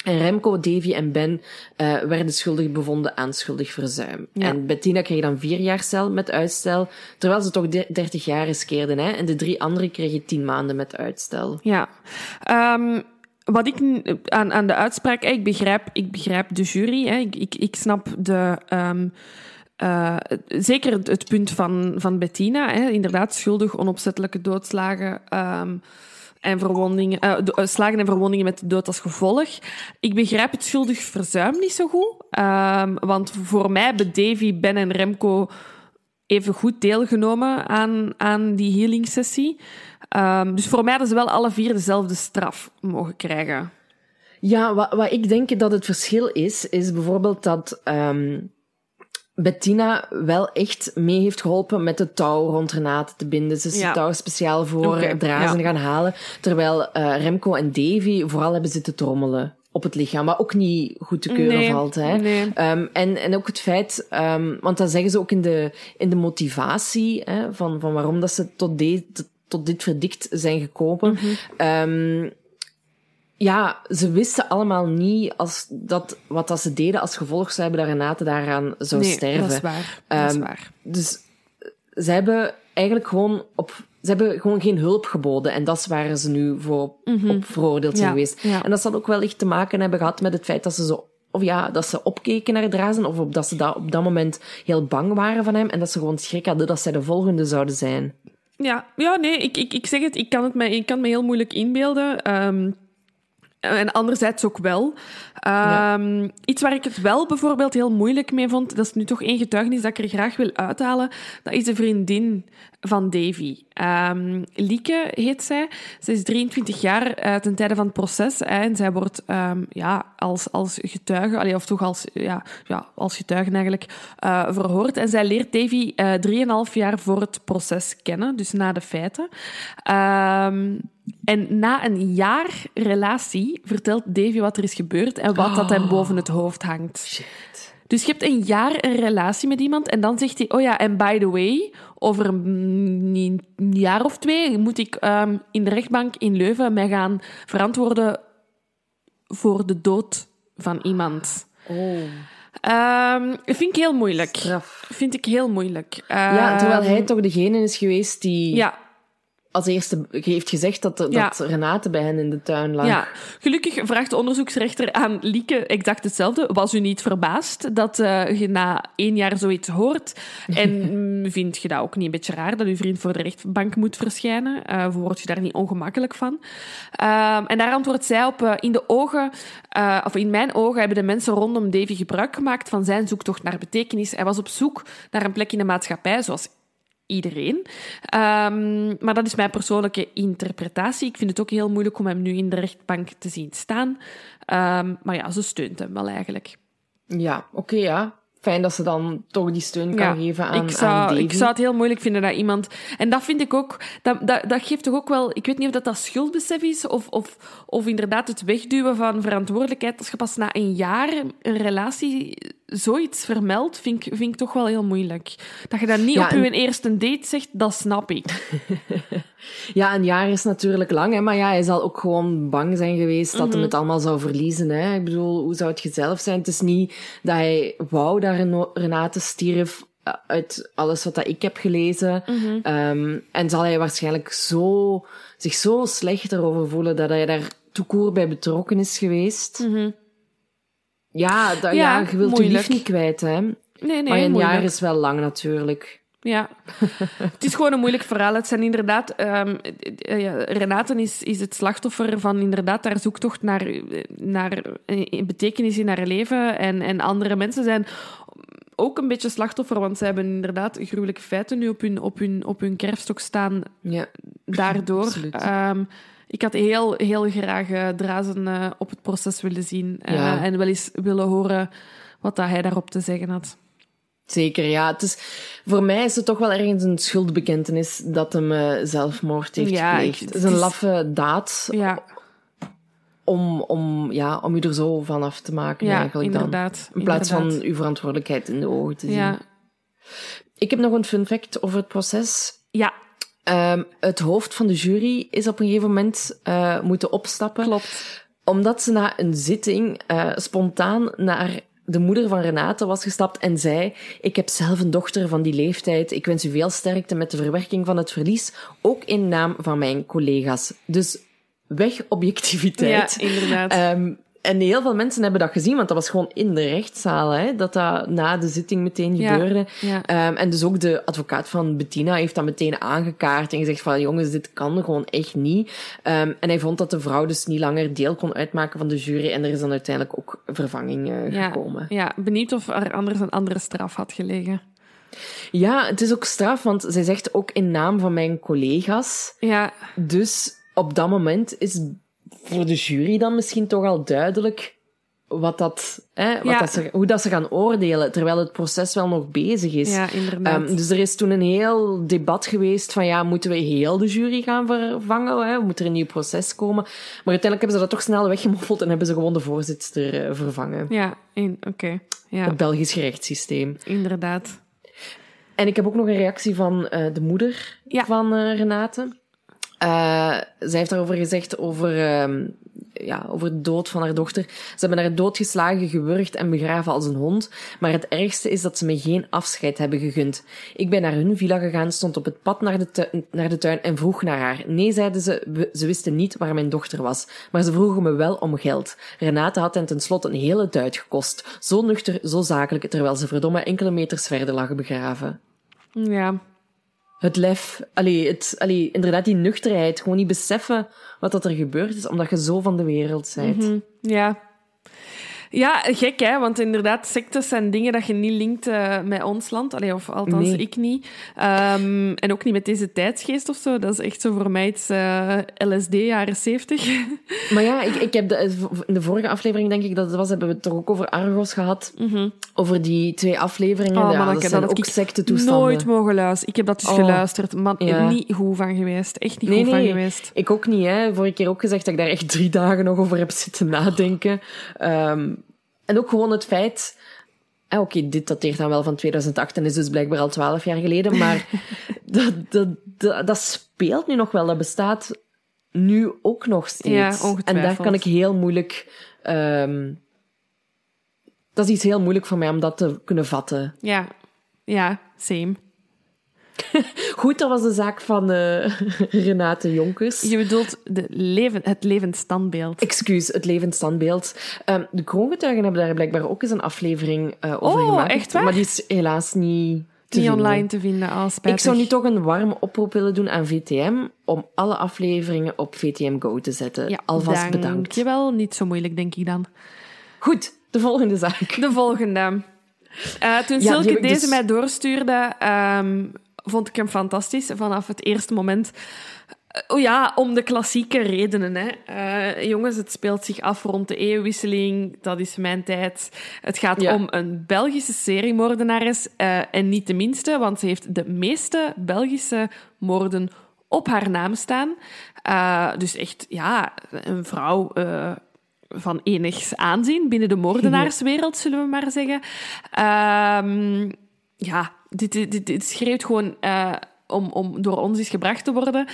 En Remco, Davy en Ben uh, werden schuldig bevonden aan schuldig verzuim. Ja. En Bettina kreeg dan vier jaar cel met uitstel, terwijl ze toch dertig jaar riskeerden. Hè? En de drie anderen kregen tien maanden met uitstel. Ja. Um, wat ik aan, aan de uitspraak, ik begrijp, ik begrijp de jury. Hè. Ik, ik, ik snap de... Um, uh, zeker het, punt van, van Bettina, hè, inderdaad, schuldig, onopzettelijke doodslagen um, en verwondingen, uh, slagen en verwondingen met de dood als gevolg. Ik begrijp het schuldig verzuim niet zo goed, um, want voor mij hebben Davy, Ben en Remco even goed deelgenomen aan, aan die healing sessie. Um, dus voor mij hadden ze wel alle vier dezelfde straf mogen krijgen. Ja, wat, wat ik denk dat het verschil is, is bijvoorbeeld dat Bettina wel echt mee heeft geholpen met de touw rond Renate te binden. Ze is Ja. de touw speciaal voor drazen ja. gaan halen. Terwijl uh, Remco en Davy vooral hebben zitten trommelen op het lichaam, wat ook niet goed te keuren Nee, valt. Hè. nee. Um, en, en ook het feit, um, want dat zeggen ze ook in de, in de motivatie hè, van, van waarom dat ze tot, de, tot dit verdict zijn gekomen. Mhm. Um, ja, ze wisten allemaal niet als dat, wat dat ze deden als gevolg zou hebben dat Renate daaraan zou nee, sterven. dat is waar. Dat is Ehm, waar. Dus ze hebben eigenlijk gewoon op, ze hebben gewoon geen hulp geboden. En dat is waar ze nu voor op veroordeeld zijn Mhm. Ja, geweest. ja. En dat zal ook wel echt te maken hebben gehad met het feit dat ze zo, of ja, dat ze opkeken naar Drazen, of op, dat ze da, op dat moment heel bang waren van hem. En dat ze gewoon schrik hadden dat zij de volgende zouden zijn. Ja, ja nee, ik, ik, ik zeg het, ik kan het me, ik kan me heel moeilijk inbeelden. Ehm, en anderzijds ook wel. Ehm, Iets waar ik het wel bijvoorbeeld heel moeilijk mee vond, dat is nu toch één getuigenis dat ik er graag wil uithalen, dat is de vriendin van Davy. Ehm, Lieke heet zij. Ze is 23 jaar eh, ten tijde van het proces. hè, en zij wordt ehm, ja, als, als getuige, allee, of toch als, ja, ja, als getuige eigenlijk, eh, verhoord. En zij leert Davy eh 3,5 jaar voor het proces kennen, dus na de feiten. Ehm, en na een jaar relatie vertelt Davy wat er is gebeurd en wat dat hem boven het hoofd hangt. Shit. Dus je hebt een jaar een relatie met iemand en dan zegt hij, oh ja, en by the way, over een een jaar of twee moet ik ehm, in de rechtbank in Leuven mij gaan verantwoorden voor de dood van iemand. Oh. Ehm, dat vind ik heel moeilijk. Straf. Vind ik heel moeilijk. Ja, terwijl Ehm, hij toch degene is geweest die Ja, als eerste heeft gezegd dat, dat Ja. Renate bij hen in de tuin lag. Ja, gelukkig vraagt de onderzoeksrechter aan Lieke exact hetzelfde. Was u niet verbaasd dat eh, je na één jaar zoiets hoort? En mm, vind je dat ook niet een beetje raar dat uw vriend voor de rechtbank moet verschijnen? Eh word je daar niet ongemakkelijk van? Ehm, en daar antwoordt zij op: eh, in de ogen, of in mijn ogen, hebben de mensen rondom Davy gebruik gemaakt van zijn zoektocht naar betekenis. Hij was op zoek naar een plek in de maatschappij, zoals iedereen. Ehm, maar dat is mijn persoonlijke interpretatie. Ik vind het ook heel moeilijk om hem nu in de rechtbank te zien staan. Ehm, maar ja, ze steunt hem wel eigenlijk. Ja, oké, ja. Fijn dat ze dan toch die steun kan geven aan, ik, zou, aan Davy. ik zou het heel moeilijk vinden dat iemand... En dat vind ik ook... Dat, dat, dat geeft toch ook wel... Ik weet niet of dat, dat schuldbesef is of, of, of inderdaad het wegduwen van verantwoordelijkheid. Als je pas na een jaar een relatie zoiets vermeldt, vind ik, vind ik toch wel heel moeilijk. Dat je dat niet Ja, op en- je eerste date zegt, dat snap ik. Ja, een jaar is natuurlijk lang, hè, maar ja, hij zal ook gewoon bang zijn geweest dat Mhm. hij het allemaal zou verliezen. Hè. Ik bedoel, hoe zou het jezelf zijn? Het is niet dat hij wou dat Renate stierf eh, uit alles wat dat ik heb gelezen. Mhm. Ehm, en zal hij waarschijnlijk zo, zich zo slecht erover voelen dat hij daar toekoor bij betrokken is geweest. Ja, dat, ja. Ja, je wilt je lief niet kwijt, hè. Nee, nee, maar een moeilijk. jaar is wel lang natuurlijk. Ja, het is gewoon een moeilijk verhaal. Het zijn inderdaad... ja, Renate is, is het slachtoffer van inderdaad haar zoektocht naar, naar eh, betekenis in haar leven. En, en andere mensen zijn ook een beetje slachtoffer, want ze hebben inderdaad gruwelijke feiten nu op hun, op hun, op hun kerfstok staan Ja. daardoor. Absoluut. Ik had heel, heel graag eh, Drazen eh, op het proces willen zien. eh, Ja. En wel eens willen horen wat dat hij daarop te zeggen had. Zeker, ja. Het is, voor mij is het toch wel ergens een schuldbekentenis dat hem zelfmoord heeft Ja, gepleegd. ik- Het is een laffe daad Ja, om, om, ja, om je er zo van af te maken ja eigenlijk dan. inderdaad. In plaats inderdaad. van uw verantwoordelijkheid in de ogen te zien. Ja, Ik heb nog een fun fact over het proces. ja Ehm, het hoofd van de jury is op een gegeven moment eh, moeten opstappen. klopt. Omdat ze na een zitting eh, spontaan naar de moeder van Renate was gestapt en zei: Ik heb zelf een dochter van die leeftijd. Ik wens u veel sterkte met de verwerking van het verlies, ook in naam van mijn collega's. Dus weg objectiviteit. Ja, inderdaad. Ehm, en heel veel mensen hebben dat gezien, want dat was gewoon in de rechtszaal, hè, dat dat na de zitting meteen gebeurde. ja. Ehm, en dus ook de advocaat van Bettina heeft dat meteen aangekaart en gezegd van, jongens, dit kan gewoon echt niet. Ehm, en hij vond dat de vrouw dus niet langer deel kon uitmaken van de jury en er is dan uiteindelijk ook vervanging eh, ja, gekomen. ja, benieuwd of er anders een andere straf had gelegen. Ja, het is ook straf, want zij zegt ook in naam van mijn collega's. Ja, Dus op dat moment is voor de jury dan misschien toch al duidelijk wat dat, hè, wat Ja. dat ze, hoe dat ze gaan oordelen, terwijl het proces wel nog bezig is. ja inderdaad. Ehm, dus er is toen een heel debat geweest van ja, moeten we heel de jury gaan vervangen? Hè? Moet er een nieuw proces komen? Maar uiteindelijk hebben ze dat toch snel weggemoffeld en hebben ze gewoon de voorzitter eh, vervangen. ja, in- oké. Ja, Het Belgisch rechtssysteem. inderdaad. En ik heb ook nog een reactie van eh, de moeder Ja. van eh, Renate. Eh, zij heeft daarover gezegd over, ehm, ja, over de dood van haar dochter. Ze hebben haar doodgeslagen, gewurgd en begraven als een hond. Maar het ergste is dat ze me geen afscheid hebben gegund. Ik ben naar hun villa gegaan, stond op het pad naar de, tuin, naar de tuin en vroeg naar haar. Nee, zeiden ze, ze wisten niet waar mijn dochter was. Maar ze vroegen me wel om geld. Renate had hen tenslotte een hele duit gekost. Zo nuchter, zo zakelijk, terwijl ze verdomme enkele meters verder lag begraven. Ja, Het lef, allee, het, allee, inderdaad die nuchterheid, gewoon niet beseffen wat dat er gebeurd is, omdat je zo van de wereld bent. Hm, ja. Ja, gek hè, want inderdaad, sectes zijn dingen dat je niet linkt eh, met ons land. Allee, of althans, Nee. ik niet. Ehm, en ook niet met deze tijdsgeest of zo. Dat is echt zo voor mij iets eh, LSD, jaren zeventig. Maar ja, ik, ik heb de, in de vorige aflevering, denk ik dat het was, hebben we het toch ook over Argos gehad. Over die twee afleveringen. Oh, ja, manneke, dat zijn dat ook ik sectetoestanden. Nooit mogen luisteren. Ik heb dat dus Oh. geluisterd. Man, Ja. niet goed van geweest. Echt niet Nee, goed van geweest. ik ook niet. Hè. Vorige keer ook gezegd dat ik daar echt drie dagen nog over heb zitten nadenken. Ehm, en ook gewoon het feit... eh, Oké, dit dateert dan wel van 2008 en is dus blijkbaar al twaalf jaar geleden, maar dat, dat, dat, dat speelt nu nog wel. Dat bestaat nu ook nog steeds. Ja, en daar kan ik heel moeilijk... ehm, dat is iets heel moeilijk voor mij om dat te kunnen vatten. Ja, ja, same. Goed, dat was de zaak van eh, Renate Jonkers. Je bedoelt de leven, het levend standbeeld. Excuus, het levend standbeeld. Ehm, de kroongetuigen hebben daar blijkbaar ook eens een aflevering eh, over Oh, gemaakt. echt waar? Maar die is helaas niet te Niet vinden. online te vinden als spijtig. Ik zou nu toch een warme oproep willen doen aan VTM om alle afleveringen op VTM Go te zetten. Ja, Alvast dank bedankt. Jawel, niet zo moeilijk, denk ik dan. Goed, de volgende zaak. De volgende. Eh, toen die Silke deze dus- mij doorstuurde, ehm, vond ik hem fantastisch vanaf het eerste moment. Eh, Oh ja, om de klassieke redenen. Hè. Eh, jongens, het speelt zich af rond de eeuwwisseling. Dat is mijn tijd. Het gaat Ja. om een Belgische seriemoordenares. eh, en niet de minste, want ze heeft de meeste Belgische moorden op haar naam staan. Dus echt, ja, een vrouw van enig aanzien binnen de moordenaarswereld, zullen we maar zeggen. Ehm, ja, dit, dit, dit schreeuwt gewoon eh, om, om door ons is gebracht te worden.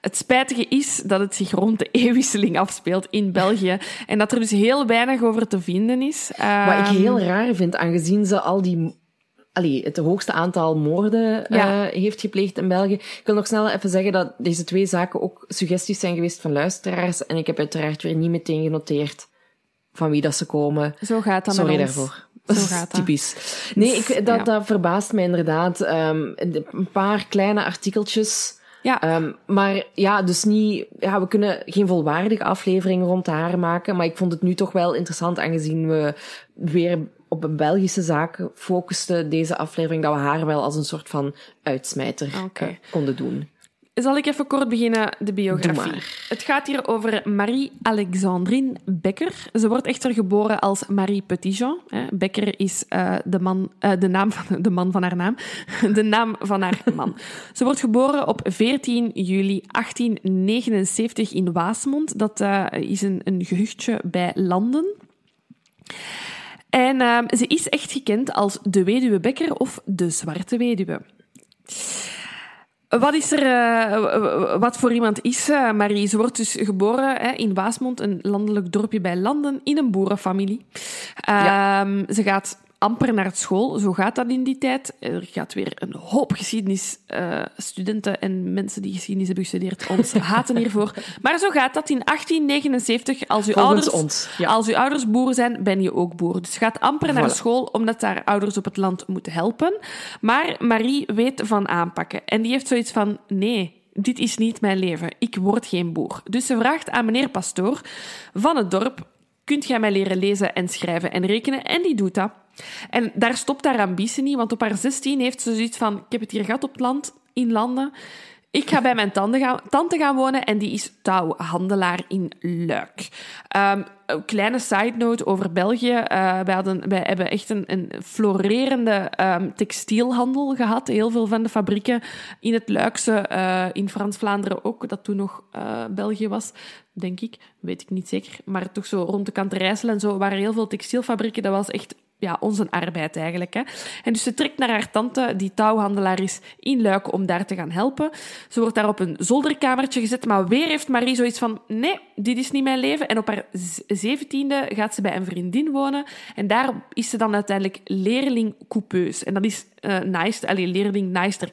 Het spijtige is dat het zich rond de eeuwwisseling afspeelt in België. En dat er dus heel weinig over te vinden is. Wat ik Ehm, heel raar vind, aangezien ze al die... Allee, het hoogste aantal moorden Ja. eh, heeft gepleegd in België. Ik wil nog snel even zeggen dat deze twee zaken ook suggesties zijn geweest van luisteraars. En ik heb uiteraard weer niet meteen genoteerd van wie dat ze komen. Zo gaat dat Sorry daarvoor. Zo gaat dat. typisch. Nee, ik, dat, Ja. dat verbaast mij inderdaad. Ehm, een paar kleine artikeltjes. Ja. Ehm, maar ja, dus niet... Ja, we kunnen geen volwaardige aflevering rond haar maken. Maar ik vond het nu toch wel interessant, aangezien we weer op een Belgische zaak focusten, deze aflevering, dat we haar wel als een soort van uitsmijter eh, konden doen. Zal ik even kort beginnen, de biografie. Het gaat hier over Marie-Alexandrine Becker. Ze wordt echter geboren als Marie Petitjean. Becker is eh, de, man, eh, de, naam van, de man van haar naam. De naam van haar man. Ze wordt geboren op 14 juli 1879 in Waasmond. Dat eh, is een, een gehuchtje bij Landen. En ze is echt gekend als de weduwe Becker of de zwarte weduwe. Wat is er, eh, wat voor iemand is eh, Marie? Ze wordt dus geboren hè, in Waasmond, een landelijk dorpje bij Landen, in een boerenfamilie. Ehm, Ze gaat amper naar school, zo gaat dat in die tijd. Er gaat weer een hoop geschiedenisstudenten en mensen die geschiedenis hebben gestudeerd ons haten hiervoor. Maar zo gaat dat in 1879. Als uw, Volgens ouders, ja. als uw ouders boer zijn, ben je ook boer. Dus gaat amper naar Voilà. school omdat haar ouders op het land moeten helpen. Maar Marie weet van aanpakken. En die heeft zoiets van, nee, dit is niet mijn leven. Ik word geen boer. Dus ze vraagt aan meneer Pastoor van het dorp, kunt jij mij leren lezen en schrijven en rekenen? En die doet dat. En daar stopt haar ambitie niet, want op haar 16 heeft ze zoiets van, ik heb het hier gehad op het land, in landen. Ik ga bij mijn tante gaan, gaan wonen en die is touwhandelaar in Luik. Ehm, een kleine side note over België. Eh, wij, hadden, wij hebben echt een, een florerende ehm, textielhandel gehad. Heel veel van de fabrieken in het Luikse, eh, in Frans-Vlaanderen ook, dat toen nog eh, België was, denk ik. Weet ik niet zeker. Maar toch zo rond de kant en zo waren heel veel textielfabrieken. Dat was echt ja, onze arbeid eigenlijk. Hè. En dus ze trekt naar haar tante, die touwhandelaar is in Luik, om daar te gaan helpen. Ze wordt daar op een zolderkamertje gezet, maar weer heeft Marie zoiets van, nee, dit is niet mijn leven. En op haar zeventiende gaat ze bij een vriendin wonen. En daar is ze dan uiteindelijk leerling coupeus. En dat is eh naaister, allee, leerling naaister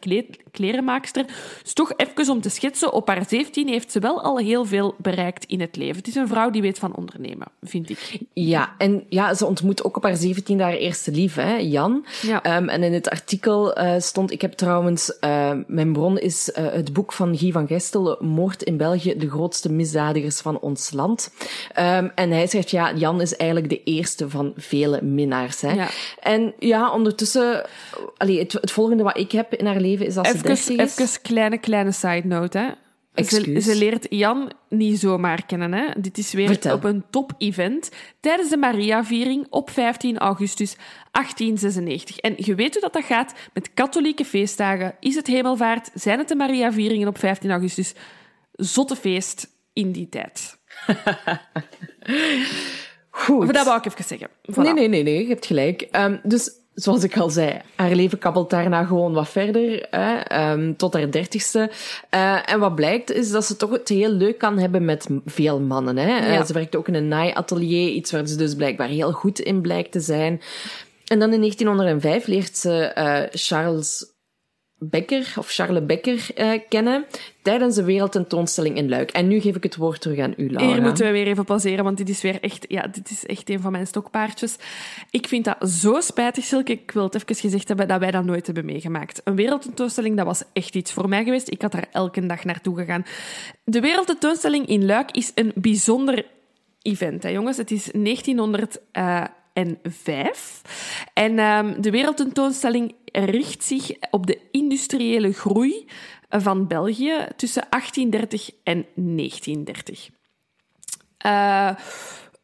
klerenmaakster. Dus toch even om te schetsen, op haar zeventien heeft ze wel al heel veel bereikt in het leven. Het is een vrouw die weet van ondernemen, vind ik. Ja, en ja, ze ontmoet ook op haar 17 haar eerste lief, hè, Jan. Ja. Ehm, en in het artikel eh, stond, ik heb trouwens, eh, mijn bron is het boek van Guy van Gestel, Moord in België, de grootste misdadigers van ons land. Ehm, en hij zegt, ja, Jan is eigenlijk de eerste van vele minnaars. Hè. Ja. En ja, ondertussen, allee, het, het volgende wat ik heb in haar leven is als ze Even, 30 is. even kleine, kleine side note. Hè. Ze, ze leert Jan niet zomaar kennen. Hè. Dit is weer Vertel. op een top-event tijdens de Maria-viering op 15 augustus 1896. En je weet hoe dat, dat gaat met katholieke feestdagen. Is het hemelvaart? Zijn het de Maria-vieringen op 15 augustus? Zotte feest in die tijd. Goed. Dat wou ik even zeggen. Voilà. Nee, nee, nee, nee, je hebt gelijk. Ehm, dus zoals ik al zei, haar leven kabbelt daarna gewoon wat verder, hè, ehm, tot haar dertigste. Eh, en wat blijkt is dat ze toch het heel leuk kan hebben met veel mannen. Hè. Eh, ze werkt ook in een naaiatelier, iets waar ze dus blijkbaar heel goed in blijkt te zijn. En dan in 1905 leert ze eh, Charles Becker, of Charles Becker, eh, kennen tijdens de wereldtentoonstelling in Luik. En nu geef ik het woord terug aan u, Laura. Hier moeten we weer even pauzeren, want dit is weer echt, ja, dit is echt een van mijn stokpaardjes. Ik vind dat zo spijtig, Silke. Ik wil het even gezegd hebben dat wij dat nooit hebben meegemaakt. Een wereldtentoonstelling, dat was echt iets voor mij geweest. Ik had daar elke dag naartoe gegaan. De wereldtentoonstelling in Luik is een bijzonder event, hè, jongens. Het is 1905. En ehm, de wereldtentoonstelling richt zich op de industriële groei van België tussen 1830 en 1930. Eh,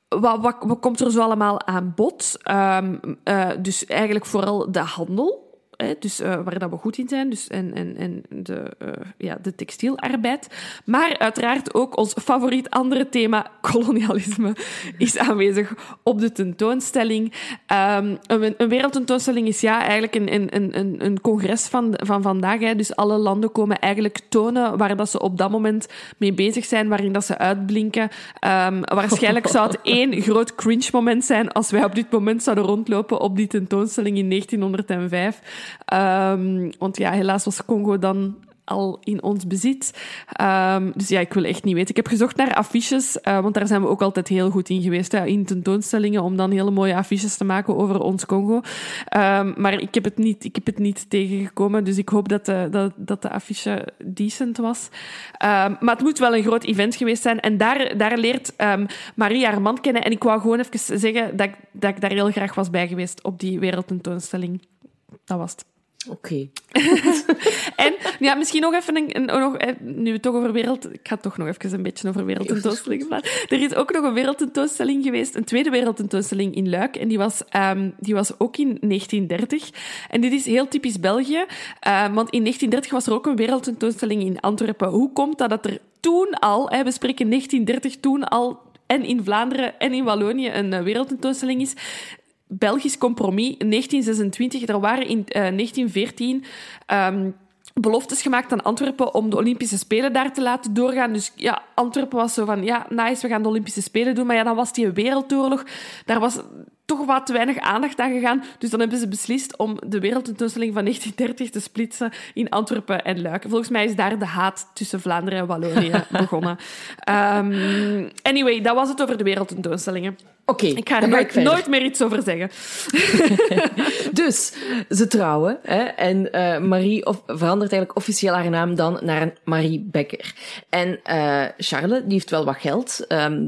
wat, wat, wat komt er zo allemaal aan bod? Ehm, eh, dus eigenlijk vooral de handel. Hè, dus, eh, waar dat we goed in zijn. Dus, en en, en de, eh, ja, de textielarbeid. Maar uiteraard ook ons favoriet andere thema, kolonialisme, is aanwezig op de tentoonstelling. Ehm, een, een wereldtentoonstelling is ja, eigenlijk een, een, een- een, congres van, van vandaag. Hè. Dus alle landen komen eigenlijk tonen waar dat ze op dat moment mee bezig zijn, waarin dat ze uitblinken. Ehm, waarschijnlijk zou het één groot cringe-moment zijn als wij op dit moment zouden rondlopen op die tentoonstelling in 1905. Ehm, want ja, helaas was Congo dan al in ons bezit. Ehm, dus ja, ik wil echt niet weten. Ik heb gezocht naar affiches, eh, want daar zijn we ook altijd heel goed in geweest, in tentoonstellingen, om dan hele mooie affiches te maken over ons Congo. Ehm, maar ik heb, het niet, ik heb het niet tegengekomen, dus ik hoop dat de, dat, dat de affiche decent was. Maar het moet wel een groot event geweest zijn. En daar, daar leert Marie haar man kennen. En ik wou gewoon even zeggen dat dat ik daar heel graag was bij geweest op die wereldtentoonstelling. Dat was het. Oké. En ja, misschien nog even een, een- nog, eh, nu we toch over wereld... Ik ga toch nog even een beetje over wereldtentoonstellingen praten. Er is ook nog een wereldtentoonstelling geweest, een tweede wereldtentoonstelling in Luik. En die was, ehm, die was ook in 1930. En dit is heel typisch België. eh, want in 1930 was er ook een wereldtentoonstelling in Antwerpen. Hoe komt dat dat er toen al, hè, we spreken 1930, toen al en in Vlaanderen en in Wallonië een eh, wereldtentoonstelling is? Belgisch compromis, 1926. Er waren in eh, 1914 ehm, beloftes gemaakt aan Antwerpen om de Olympische Spelen daar te laten doorgaan. Dus ja, Antwerpen was zo van, ja, nice, we gaan de Olympische Spelen doen. Maar ja, dan was die wereldoorlog. Daar was toch wat te weinig aandacht aan gegaan. Dus dan hebben ze beslist om de wereldtentoonstelling van 1930 te splitsen in Antwerpen en Luik. Volgens mij is daar de haat tussen Vlaanderen en Wallonië begonnen. Ehm, anyway, dat was het over de wereldtentoonstellingen. Oké, Ik ga er nooit, nooit meer iets over zeggen. Dus ze trouwen hè, en eh, Marie of, verandert eigenlijk officieel haar naam dan naar een Marie Becker. En eh Charles, die heeft wel wat geld. ehm,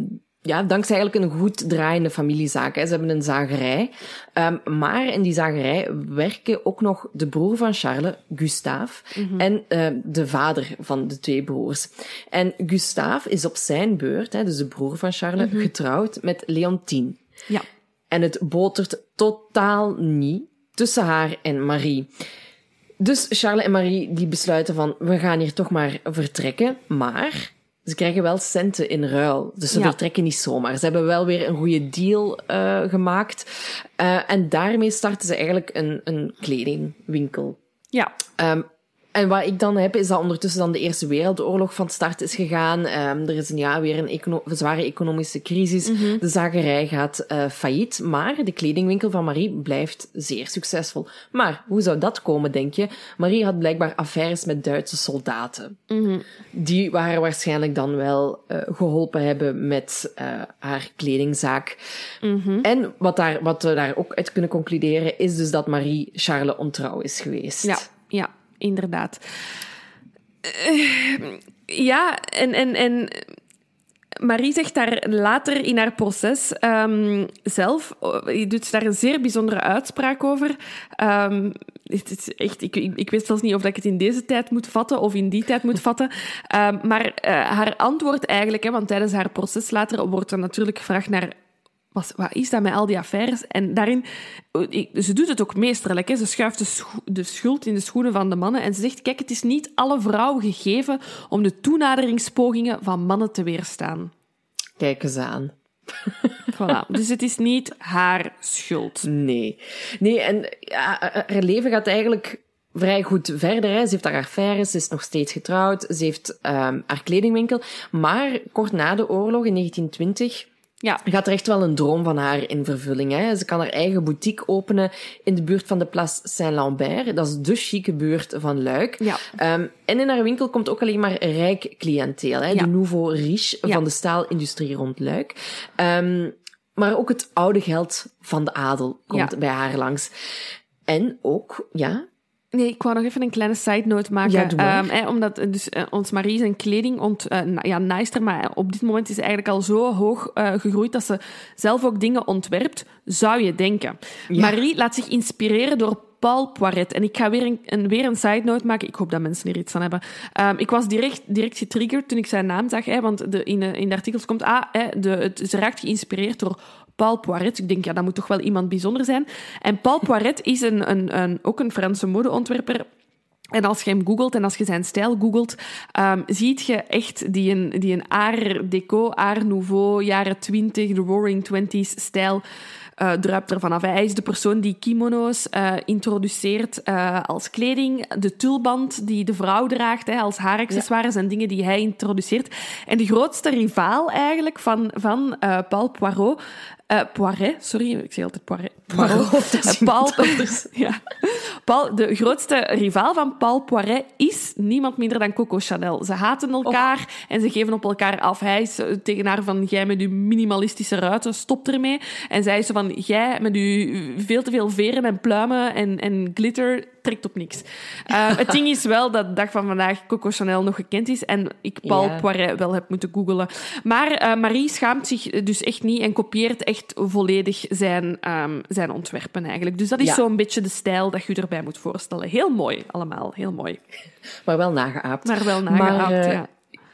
ja, dankzij eigenlijk een goed draaiende familiezaak. Hè. Ze hebben een zagerij. Ehm, maar in die zagerij werken ook nog de broer van Charles, Gustave, en eh, de vader van de twee broers. En Gustave is op zijn beurt, hè, dus de broer van Charles, getrouwd met Leontine. Ja. En het botert totaal niet tussen haar en Marie. Dus Charles en Marie die besluiten van, we gaan hier toch maar vertrekken. Maar ze krijgen wel centen in ruil. Dus ze Ja. vertrekken niet zomaar. Ze hebben wel weer een goede deal eh, gemaakt. Eh, en daarmee starten ze eigenlijk een, een kledingwinkel. Ja. Ehm, en wat ik dan heb, is dat ondertussen dan de Eerste Wereldoorlog van start is gegaan. Ehm, er is een, ja, weer een econo- zware economische crisis. De zagerij gaat eh, failliet, maar de kledingwinkel van Marie blijft zeer succesvol. Maar hoe zou dat komen, denk je? Marie had blijkbaar affaires met Duitse soldaten. Die waren waarschijnlijk dan wel eh, geholpen hebben met eh, haar kledingzaak. En wat, daar, wat we daar ook uit kunnen concluderen, is dus dat Marie Charles ontrouw is geweest. Ja, ja, inderdaad. Eh, ja, en, en, en Marie zegt daar later in haar proces ehm, zelf, je doet daar een zeer bijzondere uitspraak over. Ehm, het is echt, ik, ik, weet zelfs niet of dat ik het in deze tijd moet vatten of in die tijd moet vatten. Ehm, maar eh, haar antwoord eigenlijk, hè, want tijdens haar proces later wordt er natuurlijk gevraagd naar wat, wat is dat met al die affaires? En daarin, ze doet het ook meesterlijk. Hè? Ze schuift de, scho- de schuld in de schoenen van de mannen. En ze zegt, kijk, het is niet alle vrouwen gegeven om de toenaderingspogingen van mannen te weerstaan. Kijk eens aan. Voilà. Dus het is niet haar schuld. Nee. Nee, en ja, haar leven gaat eigenlijk vrij goed verder. Hè. Ze heeft haar affaires, ze is nog steeds getrouwd, ze heeft ehm, haar kledingwinkel. Maar kort na de oorlog, in 1920, Ja, gaat er echt wel een droom van haar in vervulling. Hè. Ze kan haar eigen boutique openen in de buurt van de Place Saint-Lambert. Dat is de chique buurt van Luik. Ja. Ehm, en in haar winkel komt ook alleen maar rijk cliënteel. Hè. Ja. De nouveau riche Ja. van de staalindustrie rond Luik. Ehm, maar ook het oude geld van de adel komt bij haar langs. En ook, ja, Nee, ik wou nog even een kleine side note maken. Ja, hè, omdat eh, dus, eh, ons Marie zijn kleding ont, na- ja, nijster, maar op dit moment is ze eigenlijk al zo hoog gegroeid dat ze zelf ook dingen ontwerpt, zou je denken. Marie laat zich inspireren door Paul Poiret. En ik ga weer een, een, weer een side note maken. Ik hoop dat mensen er iets aan hebben. Ehm, ik was direct, direct getriggerd toen ik zijn naam zag. Hè, want de, in, in de artikels komt... Ah, hè, de, het, ze raakt geïnspireerd door Paul Poiret. Ik denk, ja, dat moet toch wel iemand bijzonder zijn. En Paul Poiret is een, een, een, ook een Franse modeontwerper. En als je hem googelt en als je zijn stijl googelt, um, ziet je echt die een, die een art deco, art nouveau, jaren 20, de roaring 20s stijl uh, druipt er vanaf. Hij is de persoon die kimono's uh, introduceert uh, als kleding, de tulband die de vrouw draagt hè, als haaraccessoires ja. en dingen die hij introduceert. En de grootste rivaal eigenlijk van, van Paul Poirot uh, Poiret, sorry, ik zeg altijd Poiret. Poirot, uh, Paul, ja. Paul, de grootste rivaal van Paul Poiret is niemand minder dan Coco Chanel. Ze haten elkaar oh. en ze geven op elkaar af. Hij is tegen haar van, jij met je minimalistische ruiten, stop ermee. En zij is zo van, jij met je veel te veel veren en pluimen en, en glitter, trekt op niks. Uh, het ding is wel dat de dag van vandaag Coco Chanel nog gekend is en ik Paul Ja. Poiret wel heb moeten googelen. Maar eh, Marie schaamt zich dus echt niet en kopieert echt volledig zijn, ehm, zijn ontwerpen eigenlijk. Dus dat is Ja. zo'n beetje de stijl dat je erbij moet voorstellen. Heel mooi allemaal, heel mooi. Maar wel nageaapt. Maar wel nageaapt, Maar, eh, ja.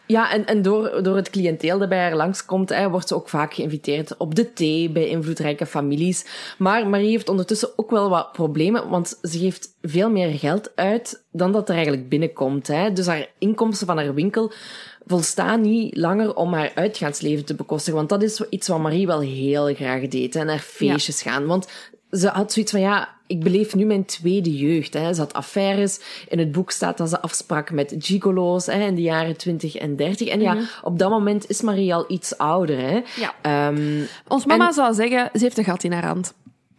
Ja, en, en door, door het cliënteel dat bij haar langskomt, hè, wordt ze ook vaak geïnviteerd op de thee bij invloedrijke families. Maar Marie heeft ondertussen ook wel wat problemen, want ze geeft veel meer geld uit dan dat er eigenlijk binnenkomt. Hè. Dus haar inkomsten van haar winkel volstaan niet langer om haar uitgaansleven te bekostigen. Want dat is iets wat Marie wel heel graag deed, hè, naar feestjes gaan. Want ze had zoiets van, ja, ik beleef nu mijn tweede jeugd. Hè. Ze had affaires. In het boek staat dat ze afsprak met gigolo's hè, in de jaren 20 en 30. En ja, op dat moment is Marie al iets ouder. Hè. Ja. Ehm, Ons mama zou zeggen, ze heeft een gat in haar hand.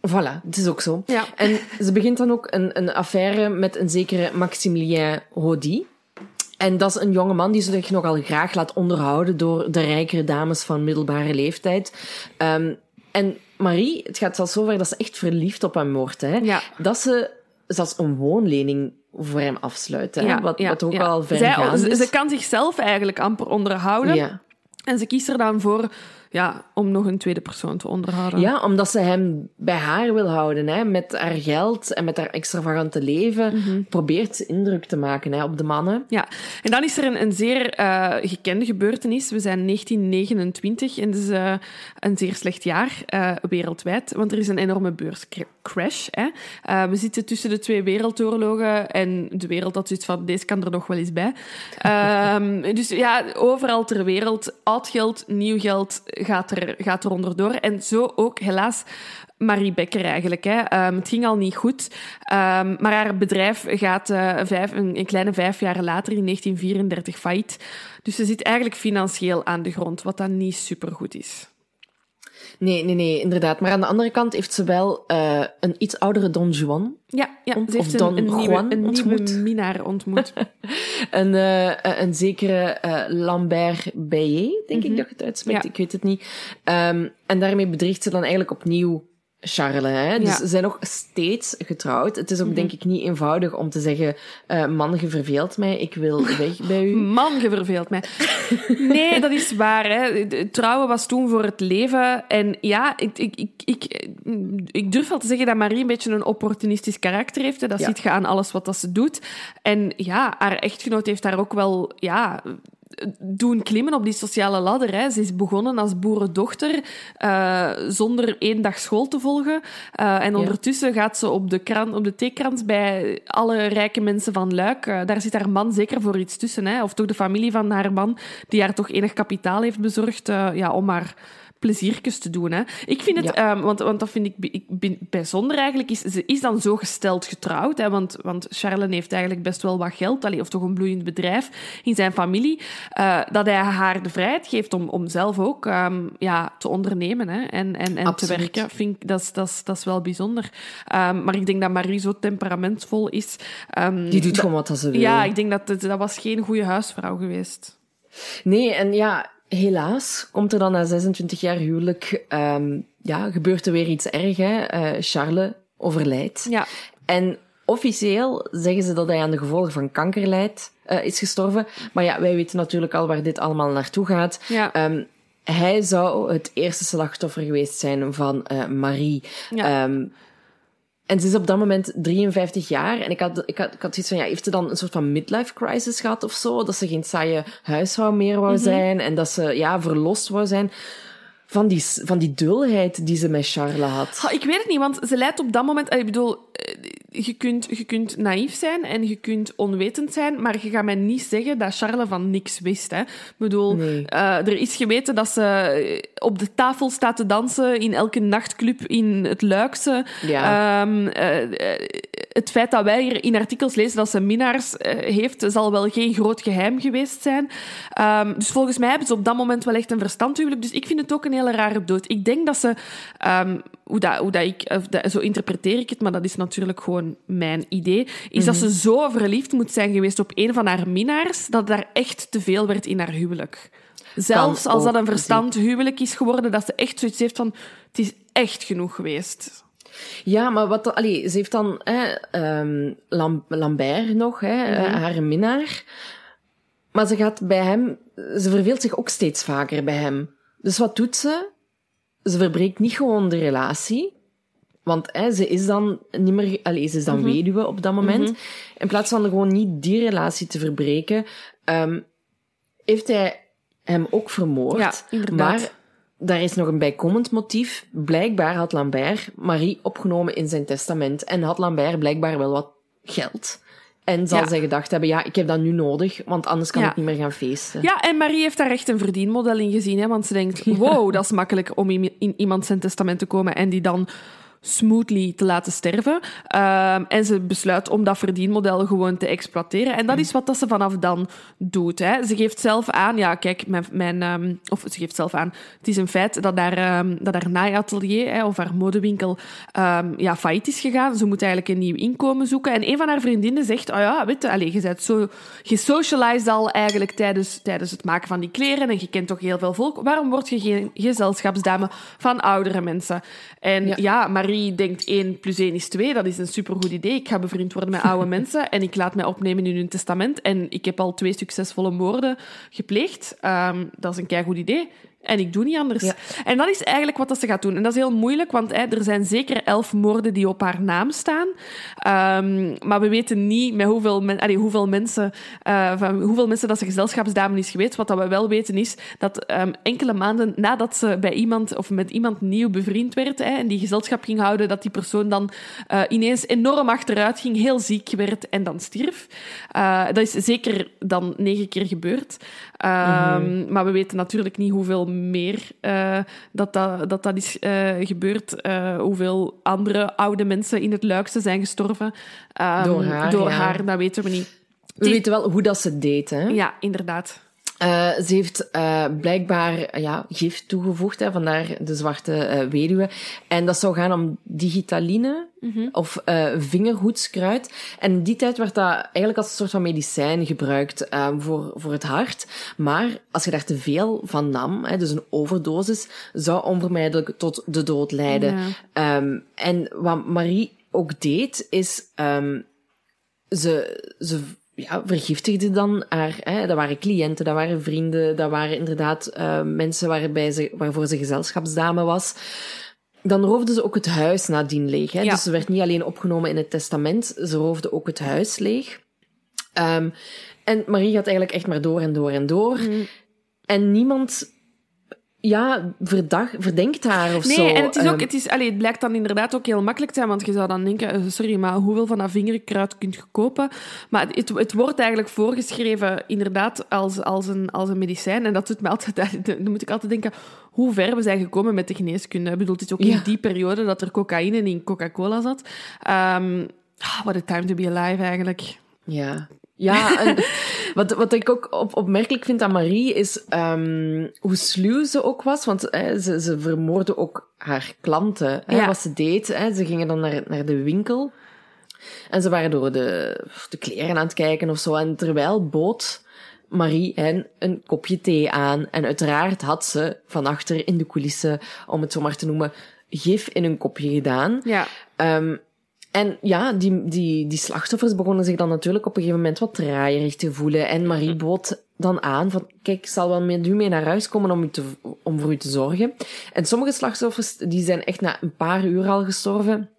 Voilà, het is ook zo. Ja. En ze begint dan ook een, een affaire met een zekere Maximilien Rodi. En dat is een jonge man die zich nogal graag laat onderhouden door de rijkere dames van middelbare leeftijd. Ehm, en Marie, het gaat zelfs zover dat ze echt verliefd op hem wordt. Hè? Ja. Dat ze zelfs een woonlening voor hem afsluit. Hè? Ja, wat, ja, wat ook ja. al Zij- ze, kan zichzelf eigenlijk amper onderhouden. En ze kiest er dan voor ja, om nog een tweede persoon te onderhouden. Ja, omdat ze hem bij haar wil houden. Hè? Met haar geld en met haar extravagante leven Mhm. probeert ze indruk te maken hè, op de mannen. Ja, en dan is er een, een zeer eh, gekende gebeurtenis. We zijn 1929 en dat is eh, een zeer slecht jaar eh, wereldwijd, want er is een enorme beurscrash. Hè. We zitten tussen de twee wereldoorlogen en de wereld had zoiets van, deze kan er nog wel eens bij. Ehm, dus ja, overal ter wereld, oud geld, nieuw geld gaat er, gaat er onderdoor. En zo ook helaas Marie Becker eigenlijk. Hè. Ehm, het ging al niet goed, Ehm, maar haar bedrijf gaat eh, vijf, een, een kleine vijf jaar later, in 1934, failliet. Dus ze zit eigenlijk financieel aan de grond, wat dan niet supergoed is. Nee, nee, nee, inderdaad. Maar aan de andere kant heeft ze wel eh, een iets oudere Don Juan. Ja, ja Ont- ze heeft of een, Don een, nieuwe, Juan een nieuwe ontmoet. minnaar ontmoet. Een, eh, een zekere eh, Lambert Bayet, denk ik dat je het uitspreekt. Mhm. Ja. Ik weet het niet. Ehm, en daarmee bedriegt ze dan eigenlijk opnieuw Charles. Hè? Dus ze zijn nog steeds getrouwd. Het is ook, Mhm. denk ik, niet eenvoudig om te zeggen... eh, man, je verveelt mij, ik wil weg bij u. Man, je verveelt mij. Nee, dat is waar. Hè. Trouwen was toen voor het leven. En ja, ik, ik, ik, ik, ik durf wel te zeggen dat Marie een beetje een opportunistisch karakter heeft. Hè. Dat Ja. ziet je aan alles wat dat ze doet. En ja, haar echtgenoot heeft daar ook wel... Ja, doen klimmen op die sociale ladder. Hè. Ze is begonnen als boerendochter, eh, zonder één dag school te volgen. Eh, en ondertussen gaat ze op de, kran, op de theekrans bij alle rijke mensen van Luik. Eh, daar zit haar man zeker voor iets tussen. Hè. Of toch de familie van haar man, die haar toch enig kapitaal heeft bezorgd ja, om haar pleziertjes te doen. Hè. Ik vind het, Ja. ehm, want, want dat vind ik, ik bin- bijzonder eigenlijk, is, ze is dan zo gesteld getrouwd. Hè, want, want Charles heeft eigenlijk best wel wat geld, allee, of toch een bloeiend bedrijf in zijn familie, eh, dat hij haar de vrijheid geeft om, om zelf ook ehm, ja, te ondernemen hè, en, en, en te werken. Vind ik, dat, is, dat, is, dat is wel bijzonder. Ehm, maar ik denk dat Marie zo temperamentvol is. Die doet dat- gewoon wat ze wil. Ja, ik denk dat dat was geen goede huisvrouw geweest. Nee, en ja, helaas komt er dan na 26 jaar huwelijk... ehm, ja, gebeurt er weer iets erg. Hè? Eh, Charles overlijdt. Ja. En officieel zeggen ze dat hij aan de gevolgen van kanker lijdt, eh, is gestorven. Maar ja, wij weten natuurlijk al waar dit allemaal naartoe gaat. Ja. Ehm, hij zou het eerste slachtoffer geweest zijn van eh, Marie. Ja. Ehm, en ze is op dat moment 53 jaar. En ik had, ik had, ik had zoiets van, ja, heeft ze dan een soort van midlife crisis gehad of zo? Dat ze geen saaie huisvrouw meer wou zijn. En dat ze, ja, verlost wou zijn van die, van die dulheid die ze met Charles had. Ik weet het niet, want ze leidt op dat moment... Ik bedoel, eh, je kunt, je kunt naïef zijn en je kunt onwetend zijn, maar je gaat mij niet zeggen dat Charles van niks wist. Hè. Ik bedoel, Nee. eh, er is geweten dat ze eh, op de tafel staat te dansen in elke nachtclub in het Luikse. Ja. Ehm, eh, eh, het feit dat wij hier in artikels lezen dat ze minnaars eh, heeft, zal wel geen groot geheim geweest zijn. Ehm, dus volgens mij hebben ze op dat moment wel echt een verstandhuwelijk. Dus ik vind het ook een hele rare dood. Ik denk dat ze, ehm, hoe, dat, hoe dat ik, dat, zo interpreteer ik het, maar dat is natuurlijk gewoon mijn idee, is dat ze zo verliefd moet zijn geweest op een van haar minnaars, dat daar echt te veel werd in haar huwelijk. Zelfs als dat een verstand huwelijk is geworden, dat ze echt zoiets heeft van, het is echt genoeg geweest. Ja, maar wat... Allee, ze heeft dan hè, ehm, Lam- Lambert nog, hè, eh, haar minnaar. Maar ze gaat bij hem... Ze verveelt zich ook steeds vaker bij hem. Dus wat doet ze? Ze verbreekt niet gewoon de relatie. Want hè, ze is dan niet meer... Allee, ze is dan weduwe op dat moment. In plaats van gewoon niet die relatie te verbreken, ehm, heeft hij hem ook vermoord. Ja, inderdaad. Maar daar is nog een bijkomend motief. Blijkbaar had Lambert Marie opgenomen in zijn testament en had Lambert blijkbaar wel wat geld. En zal Ja. zij gedacht hebben, ja, ik heb dat nu nodig, want anders kan Ja. ik niet meer gaan feesten. Ja, en Marie heeft daar echt een verdienmodel in gezien. Hè, want ze denkt, wow, dat is makkelijk om in, in iemand zijn testament te komen en die dan smoothly te laten sterven. Ehm, en ze besluit om dat verdienmodel gewoon te exploiteren. En dat is wat dat ze vanaf dan doet. Hè. Ze geeft zelf aan, ja, kijk, mijn, mijn, ehm, of ze geeft zelf aan, het is een feit dat haar, ehm, dat haar naaiatelier hè, of haar modewinkel ehm, ja, failliet is gegaan. Ze moet eigenlijk een nieuw inkomen zoeken. En een van haar vriendinnen zegt, oh ja, weet je, allez, je bent zo gesocialized al eigenlijk tijdens, tijdens het maken van die kleren en je kent toch heel veel volk. Waarom word je geen gezelschapsdame van oudere mensen? En ja, Ja. Marie denkt 1 plus 1 is 2, dat is een supergoed idee. Ik ga bevriend worden met oude mensen en ik laat mij opnemen in hun testament. En ik heb al twee succesvolle moorden gepleegd. Ehm, dat is een keigoed idee. En ik doe niet anders. Ja. En dat is eigenlijk wat dat ze gaat doen. En dat is heel moeilijk, want hè, er zijn zeker elf moorden die op haar naam staan. Ehm, maar we weten niet met hoeveel, men, allee, hoeveel, mensen, eh, van hoeveel mensen dat ze gezelschapsdame is geweest. Wat dat we wel weten is dat ehm, enkele maanden nadat ze bij iemand of met iemand nieuw bevriend werd hè, en die gezelschap ging houden, dat die persoon dan eh, ineens enorm achteruit ging, heel ziek werd en dan stierf. Eh, dat is zeker dan negen keer gebeurd. Ehm, Maar we weten natuurlijk niet hoeveel meer eh, dat, dat, dat, dat is eh, gebeurd. eh, hoeveel andere oude mensen in het luikste zijn gestorven. Ehm, Door haar, Door ja. haar, dat weten we niet. We weten wel hoe dat ze deed, hè. Ja, inderdaad. Eh, ze heeft eh, blijkbaar ja, gif toegevoegd, hè, vandaar de zwarte eh, weduwe. En dat zou gaan om digitaline of eh, vingerhoedskruid. En in die tijd werd dat eigenlijk als een soort van medicijn gebruikt eh, voor, voor het hart. Maar als je daar te veel van nam, hè, dus een overdosis, zou onvermijdelijk tot de dood leiden. Ja. Ehm, en wat Marie ook deed, is ehm, ze, ze ja, vergiftigde dan haar. Hè, dat waren cliënten, dat waren vrienden, dat waren inderdaad eh, mensen waarbij ze, waarvoor ze gezelschapsdame was. Dan roofde ze ook het huis nadien leeg. Hè? Ja. Dus ze werd niet alleen opgenomen in het testament, ze roofde ook het huis leeg. Ehm, en Marie gaat eigenlijk echt maar door en door en door. En niemand ja, verdag, verdenkt haar of Nee, zo. en het, is ook, Ehm, het, is, allee, het blijkt dan inderdaad ook heel makkelijk te zijn, want je zou dan denken, eh, sorry, maar hoeveel van dat vingerkruid kunt je kopen? Maar het, het wordt eigenlijk voorgeschreven inderdaad als, als, een, als een medicijn. En dat doet me altijd, dan moet ik altijd denken, hoe ver we zijn gekomen met de geneeskunde. Ik bedoel, het is ook Ja. in die periode dat er cocaïne in Coca-Cola zat. Ah, what a time to be alive eigenlijk. Ja. Ja, en wat, wat ik ook op, opmerkelijk vind aan Marie is ehm, hoe sluw ze ook was. Want hè, ze, ze vermoordde ook haar klanten. Hè, Ja. Wat ze deed, hè, ze gingen dan naar, naar de winkel. En ze waren door de, de kleren aan het kijken of zo. En terwijl bood Marie hen een kopje thee aan. En uiteraard had ze van achter in de coulissen, om het zo maar te noemen, gif in een kopje gedaan. Ja. Ehm, en ja, die, die, die slachtoffers begonnen zich dan natuurlijk op een gegeven moment wat draaierig te voelen. En Marie bood dan aan van, kijk, ik zal wel met u mee naar huis komen om, u te, om voor u te zorgen. En sommige slachtoffers, die zijn echt na een paar uur al gestorven.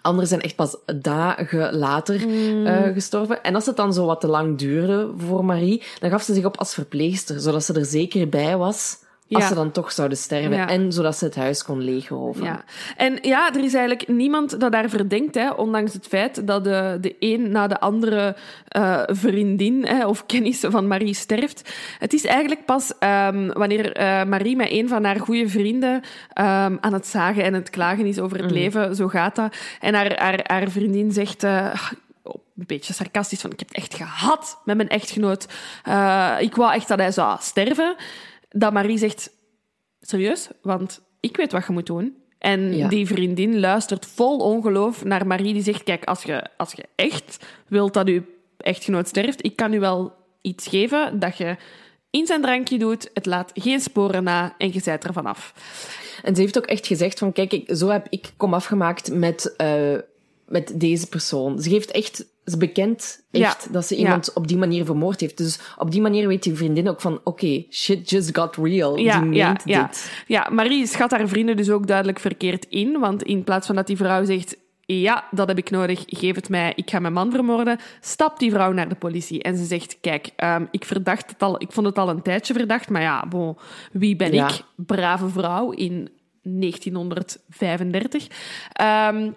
Anderen zijn echt pas dagen later eh, gestorven. En als het dan zo wat te lang duurde voor Marie, dan gaf ze zich op als verpleegster, zodat ze er zeker bij was als Ja. ze dan toch zouden sterven. Ja. En zodat ze het huis kon leegroven. Ja. En ja, er is eigenlijk niemand dat daar verdenkt, hè, ondanks het feit dat de, de een na de andere eh, vriendin hè, of kennis van Marie sterft. Het is eigenlijk pas ehm, wanneer eh, Marie met een van haar goede vrienden ehm, aan het zagen en het klagen is over het leven, zo gaat dat. En haar, haar, haar vriendin zegt... eh, een beetje sarcastisch van, ik heb het echt gehad met mijn echtgenoot. Ik wou echt dat hij zou sterven. Dat Marie zegt, serieus? Want ik weet wat je moet doen. En Ja. die vriendin luistert vol ongeloof naar Marie, die zegt, kijk, als je, als je echt wilt dat je echtgenoot sterft, ik kan u wel iets geven dat je in zijn drankje doet. Het laat geen sporen na en je zijt er vanaf. En ze heeft ook echt gezegd van, kijk, ik, zo heb ik kom afgemaakt met, uh, met deze persoon. Ze geeft echt, ze bekent echt Ja, dat ze ja. iemand op die manier vermoord heeft. Dus op die manier weet die vriendin ook van, oké, shit just got real. Ja, die ja, meent ja. dit. ja, Marie schat haar vrienden dus ook duidelijk verkeerd in. Want in plaats van dat die vrouw zegt... Ja, dat heb ik nodig, geef het mij, ik ga mijn man vermoorden. Stapt die vrouw naar de politie en ze zegt... Kijk, ehm, ik, verdacht het al, ik vond het al een tijdje verdacht, maar ja, bon, wie ben Ja. ik? Brave vrouw in 1935. Ehm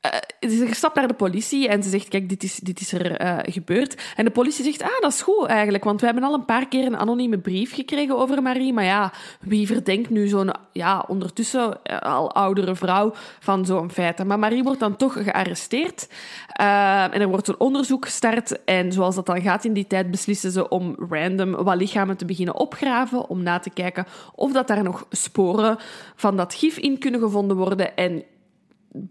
eh, ze stapt naar de politie en ze zegt, kijk, dit is, dit is er eh, gebeurd. En de politie zegt, ah, dat is goed eigenlijk, want we hebben al een paar keer een anonieme brief gekregen over Marie. Maar ja, wie verdenkt nu zo'n, ja, ondertussen eh, al oudere vrouw van zo'n feiten? Maar Marie wordt dan toch gearresteerd. En er wordt een onderzoek gestart. En zoals dat dan gaat in die tijd, beslissen ze om random wat lichamen te beginnen opgraven, om na te kijken of dat daar nog sporen van dat gif in kunnen gevonden worden. En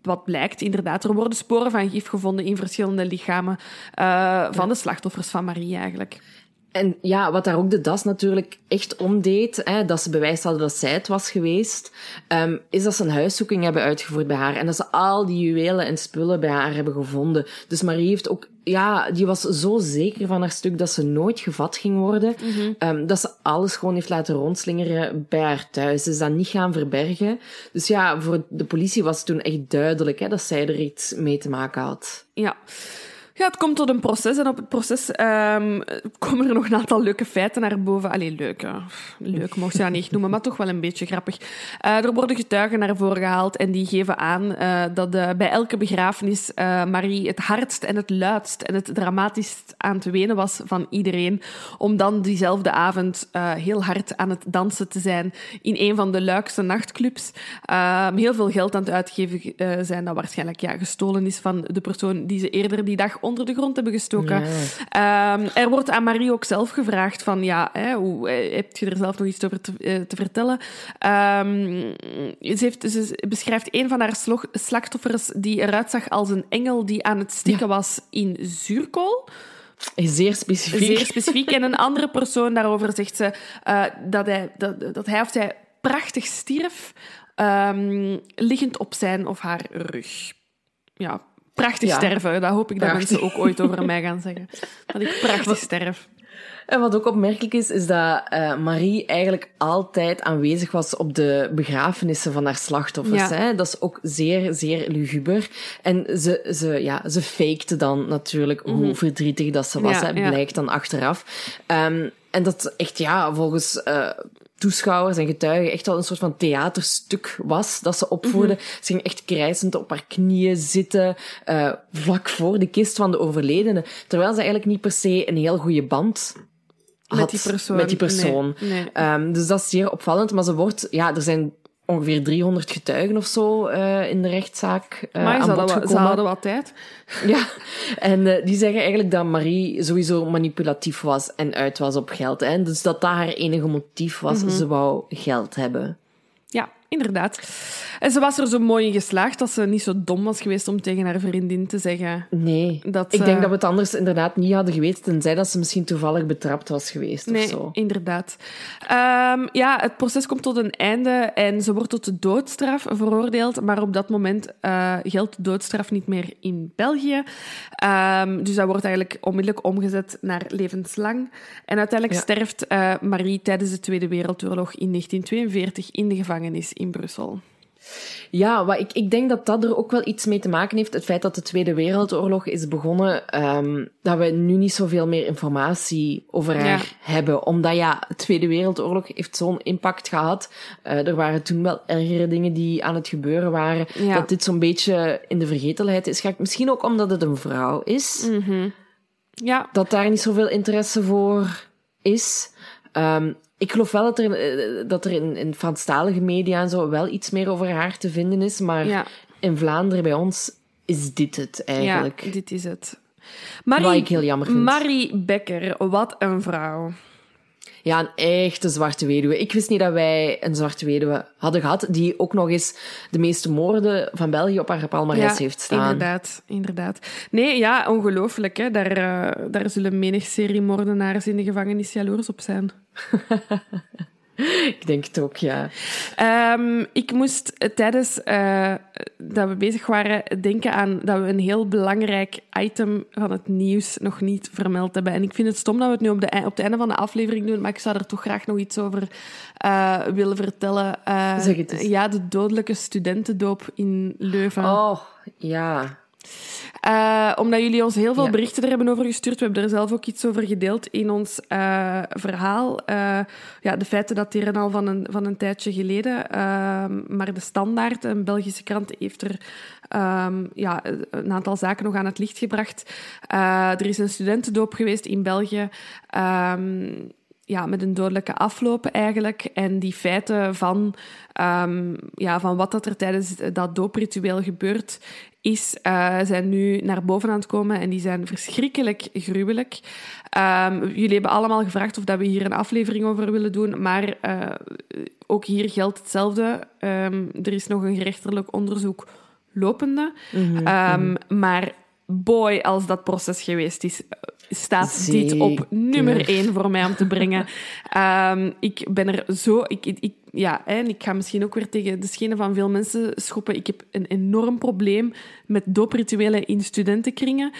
wat blijkt, inderdaad, er worden sporen van gif gevonden in verschillende lichamen eh, van de slachtoffers van Marie eigenlijk. En ja, wat daar ook de DAS natuurlijk echt om deed, hè, dat ze bewijs hadden dat zij het was geweest, ehm, is dat ze een huiszoeking hebben uitgevoerd bij haar. En dat ze al die juwelen en spullen bij haar hebben gevonden. Dus Marie heeft ook, ja, die was zo zeker van haar stuk dat ze nooit gevat ging worden. Ehm, dat ze alles gewoon heeft laten rondslingeren bij haar thuis. Ze is dat niet gaan verbergen. Dus ja, voor de politie was het toen echt duidelijk hè, dat zij er iets mee te maken had. Ja. Ja, het komt tot een proces en op het proces ehm, komen er nog een aantal leuke feiten naar boven. Allee, leuk. hè. Leuk mocht je dat niet noemen, maar toch wel een beetje grappig. Eh, er worden getuigen naar voren gehaald en die geven aan eh, dat eh, bij elke begrafenis Marie het hardst en het luidst en het dramatischst aan het wenen was van iedereen. Om dan diezelfde avond heel hard aan het dansen te zijn in een van de luikste nachtclubs. Ehm, heel veel geld aan het uitgeven zijn dat waarschijnlijk ja, gestolen is van de persoon die ze eerder die dag onder de grond hebben gestoken. Ehm, er wordt aan Marie ook zelf gevraagd van, ja, hè, hoe, eh, heb je er zelf nog iets over te, eh, te vertellen? Ehm, ze, heeft, ze beschrijft een van haar slachtoffers die eruit zag als een engel die aan het stikken was in zuurkool. Zeer specifiek. Zeer specifiek. En een andere persoon daarover zegt ze eh, dat, hij, dat, dat hij of zij prachtig stierf, ehm, liggend op zijn of haar rug. Ja, prachtig Ja. sterven. Dat hoop ik dat Prachtig. mensen ook ooit over mij gaan zeggen. Dat ik prachtig sterf. En wat ook opmerkelijk is, is dat eh, Marie eigenlijk altijd aanwezig was op de begrafenissen van haar slachtoffers. Ja. Hè? Dat is ook zeer, zeer luguber. En ze, ze, ja, ze fakte dan natuurlijk hoe verdrietig dat ze was. Mhm. Ja, hè? Blijkt dan achteraf. Ehm, en dat echt, ja, volgens eh, toeschouwers en getuigen echt wel een soort van theaterstuk was dat ze opvoerde. Mhm. Ze ging echt krijzend op haar knieën zitten, eh, vlak voor de kist van de overledene. Terwijl ze eigenlijk niet per se een heel goede band Met had die persoon. Met die persoon. Nee, nee. Ehm, dus dat is zeer opvallend. Maar ze wordt, ja, er zijn ongeveer 300 getuigen of zo eh, in de rechtszaak eh maar aan ze bod hadden wat tijd. Ja, en eh, die zeggen eigenlijk dat Marie sowieso manipulatief was en uit was op geld. Hè? Dus dat dat haar enige motief was. Mhm. Ze wou geld hebben. Inderdaad. En ze was er zo mooi in geslaagd dat ze niet zo dom was geweest om tegen haar vriendin te zeggen Nee, dat ik denk eh, dat we het anders inderdaad niet hadden geweten, tenzij dat ze misschien toevallig betrapt was geweest Nee, of zo. inderdaad. Ehm, ja, het proces komt tot een einde en ze wordt tot de doodstraf veroordeeld. Maar op dat moment eh, geldt de doodstraf niet meer in België. Ehm, dus dat wordt eigenlijk onmiddellijk omgezet naar levenslang. En uiteindelijk Ja. sterft eh, Marie tijdens de Tweede Wereldoorlog in 1942 in de gevangenis in Brussel. Ja, wat ik, ik denk dat dat er ook wel iets mee te maken heeft. Het feit dat de Tweede Wereldoorlog is begonnen, ehm, dat we nu niet zoveel meer informatie over haar Ja. hebben. Omdat ja, de Tweede Wereldoorlog heeft zo'n impact gehad. Eh, er waren toen wel ergere dingen die aan het gebeuren waren. Ja. Dat dit zo'n beetje in de vergetelheid is geraakt. Misschien ook omdat het een vrouw is. Ja, Dat daar niet zoveel interesse voor is. Ehm, ik geloof wel dat er, eh, dat er in, in Franstalige media en zo wel iets meer over haar te vinden is. Maar ja, in Vlaanderen bij ons is dit het eigenlijk. ja, dit is het. Wat ik heel jammer vind. Marie Becker, wat een vrouw. Ja, een echte zwarte weduwe. Ik wist niet dat wij een zwarte weduwe hadden gehad, die ook nog eens de meeste moorden van België op haar palmarès heeft staan. Inderdaad, inderdaad. Nee, ja, ongelooflijk. Hè? Daar, uh, daar zullen menig seriemoordenaars in de gevangenis jaloers op zijn. ik denk het ook, ja. Um, ik moest tijdens uh, dat we bezig waren denken aan dat we een heel belangrijk item van het nieuws nog niet vermeld hebben. En ik vind het stom dat we het nu op, de, op het einde van de aflevering doen, maar ik zou er toch graag nog iets over uh, willen vertellen. Uh, zeg het eens. Ja, de dodelijke studentendoop in Leuven. Oh, ja. Uh, omdat jullie ons heel veel ja. berichten er hebben over gestuurd. We hebben er zelf ook iets over gedeeld in ons uh, verhaal. Uh, ja, de feiten dateren al van een, van een tijdje geleden. maar de Standaard, een Belgische krant, heeft er um, ja, een aantal zaken nog aan het licht gebracht. er is een studentendoop geweest in België. Um, ja, met een dodelijke afloop eigenlijk. En die feiten van, um, ja, van wat dat er tijdens dat doopritueel gebeurt, is, uh, zijn nu naar boven aan het komen en die zijn verschrikkelijk gruwelijk. Um, jullie hebben allemaal gevraagd of dat we hier een aflevering over willen doen, maar uh, ook hier geldt hetzelfde. Um, er is nog een gerechtelijk onderzoek lopende. Mm -hmm. maar boy, als dat proces geweest is, staat Zeker. dit op nummer één voor mij om te brengen. um, ik ben er zo... Ik, ik, ja, en ik ga misschien ook weer tegen de schenen van veel mensen schoppen. Ik heb een enorm probleem met dooprituelen in studentenkringen.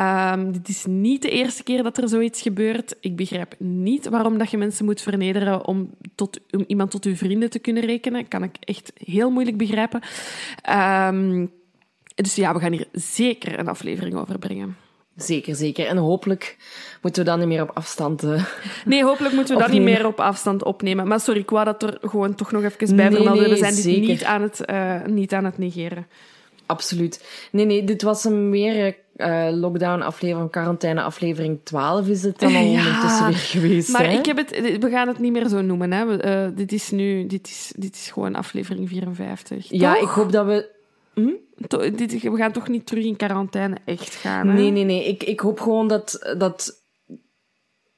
Um, dit is niet de eerste keer dat er zoiets gebeurt. Ik begrijp niet waarom dat je mensen moet vernederen om, tot, om iemand tot uw vrienden te kunnen rekenen. Kan ik echt heel moeilijk begrijpen. Um, dus ja, we gaan hier zeker een aflevering over brengen. Zeker, zeker. En hopelijk moeten we dan niet meer op afstand. Uh, nee, hopelijk moeten we dat niet meer op afstand opnemen. Maar sorry, ik wou dat er gewoon toch nog even bij vermelden. Nee, we zijn dit niet aan, het, uh, niet aan het negeren. Absoluut. Nee, nee, dit was een meer uh, lockdown-aflevering, quarantaine-aflevering 12 is het dan al ja, ondertussen weer geweest. Maar hè? ik heb het, we gaan het niet meer zo noemen. Hè. We, dit is nu, dit is, dit is gewoon aflevering 54. Ja, toch? ik hoop dat we. Hm? We gaan toch niet terug in quarantaine echt gaan? Hè? Nee, nee, nee. Ik, ik hoop gewoon dat, dat,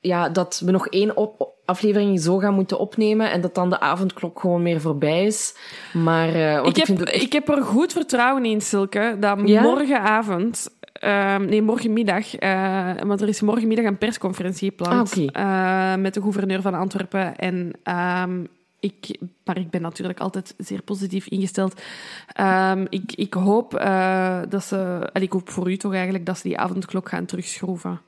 ja, dat we nog één op, aflevering zo gaan moeten opnemen en dat dan de avondklok gewoon meer voorbij is. Maar, uh, want ik, ik, heb, het... ik heb er goed vertrouwen in, Silke, dat ja? morgenavond... Uh, nee, morgenmiddag. Uh, want er is morgenmiddag een persconferentie gepland. Ah, okay. met de gouverneur van Antwerpen. En ehm, ik, maar ik ben natuurlijk altijd zeer positief ingesteld. Um, ik, ik hoop uh, dat ze, en ik hoop voor u toch eigenlijk, dat ze die avondklok gaan terugschroeven.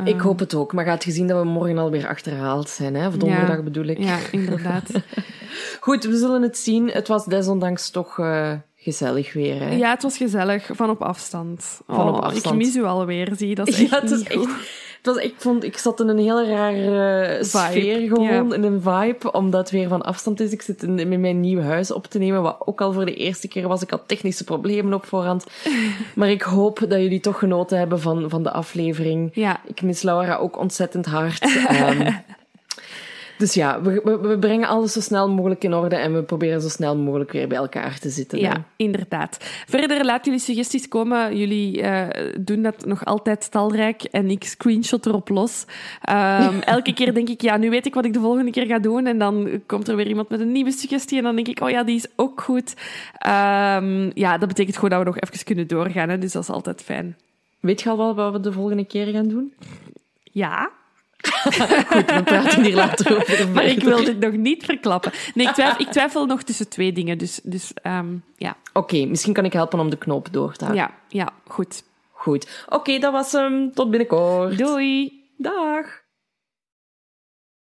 Uh, ik hoop het ook, maar gaat gezien dat we morgen alweer achterhaald zijn, hè? Of donderdag ja, bedoel ik. Ja, inderdaad. Goed, we zullen het zien. Het was desondanks toch uh, gezellig weer, hè? Ja, het was gezellig, van op afstand. Van oh, op afstand. Ik mis u alweer, zie je. Dat is echt ja, is echt... Was, ik, vond, ik zat in een heel rare sfeer gewoon, in een vibe, omdat het weer van afstand is. Ik zit in, in mijn nieuw huis op te nemen, wat ook al voor de eerste keer was. Ik had technische problemen op voorhand. Maar ik hoop dat jullie toch genoten hebben van, van de aflevering. Ja. Ik mis Laura ook ontzettend hard. um, dus ja, we, we, we, brengen alles zo snel mogelijk in orde en we proberen zo snel mogelijk weer bij elkaar te zitten. Ja, hè? inderdaad. Verder laat jullie suggesties komen. Jullie uh, doen dat nog altijd talrijk en ik screenshot erop los. Um, elke keer denk ik, ja, nu weet ik wat ik de volgende keer ga doen. En dan komt er weer iemand met een nieuwe suggestie en dan denk ik, oh ja, die is ook goed. Um, ja, dat betekent gewoon dat we nog even kunnen doorgaan. Hè? Dus dat is altijd fijn. Weet je al wel wat we de volgende keer gaan doen? Ja. Goed, we praten hier later over. Maar ik wil dit nog niet verklappen. Nee, ik twijfel, ik twijfel nog tussen twee dingen. Dus, dus um, ja. Oké, okay, misschien kan ik helpen om de knoop door te halen. Ja, ja goed. Goed. Oké, okay, dat was hem. Tot binnenkort. Doei. Dag.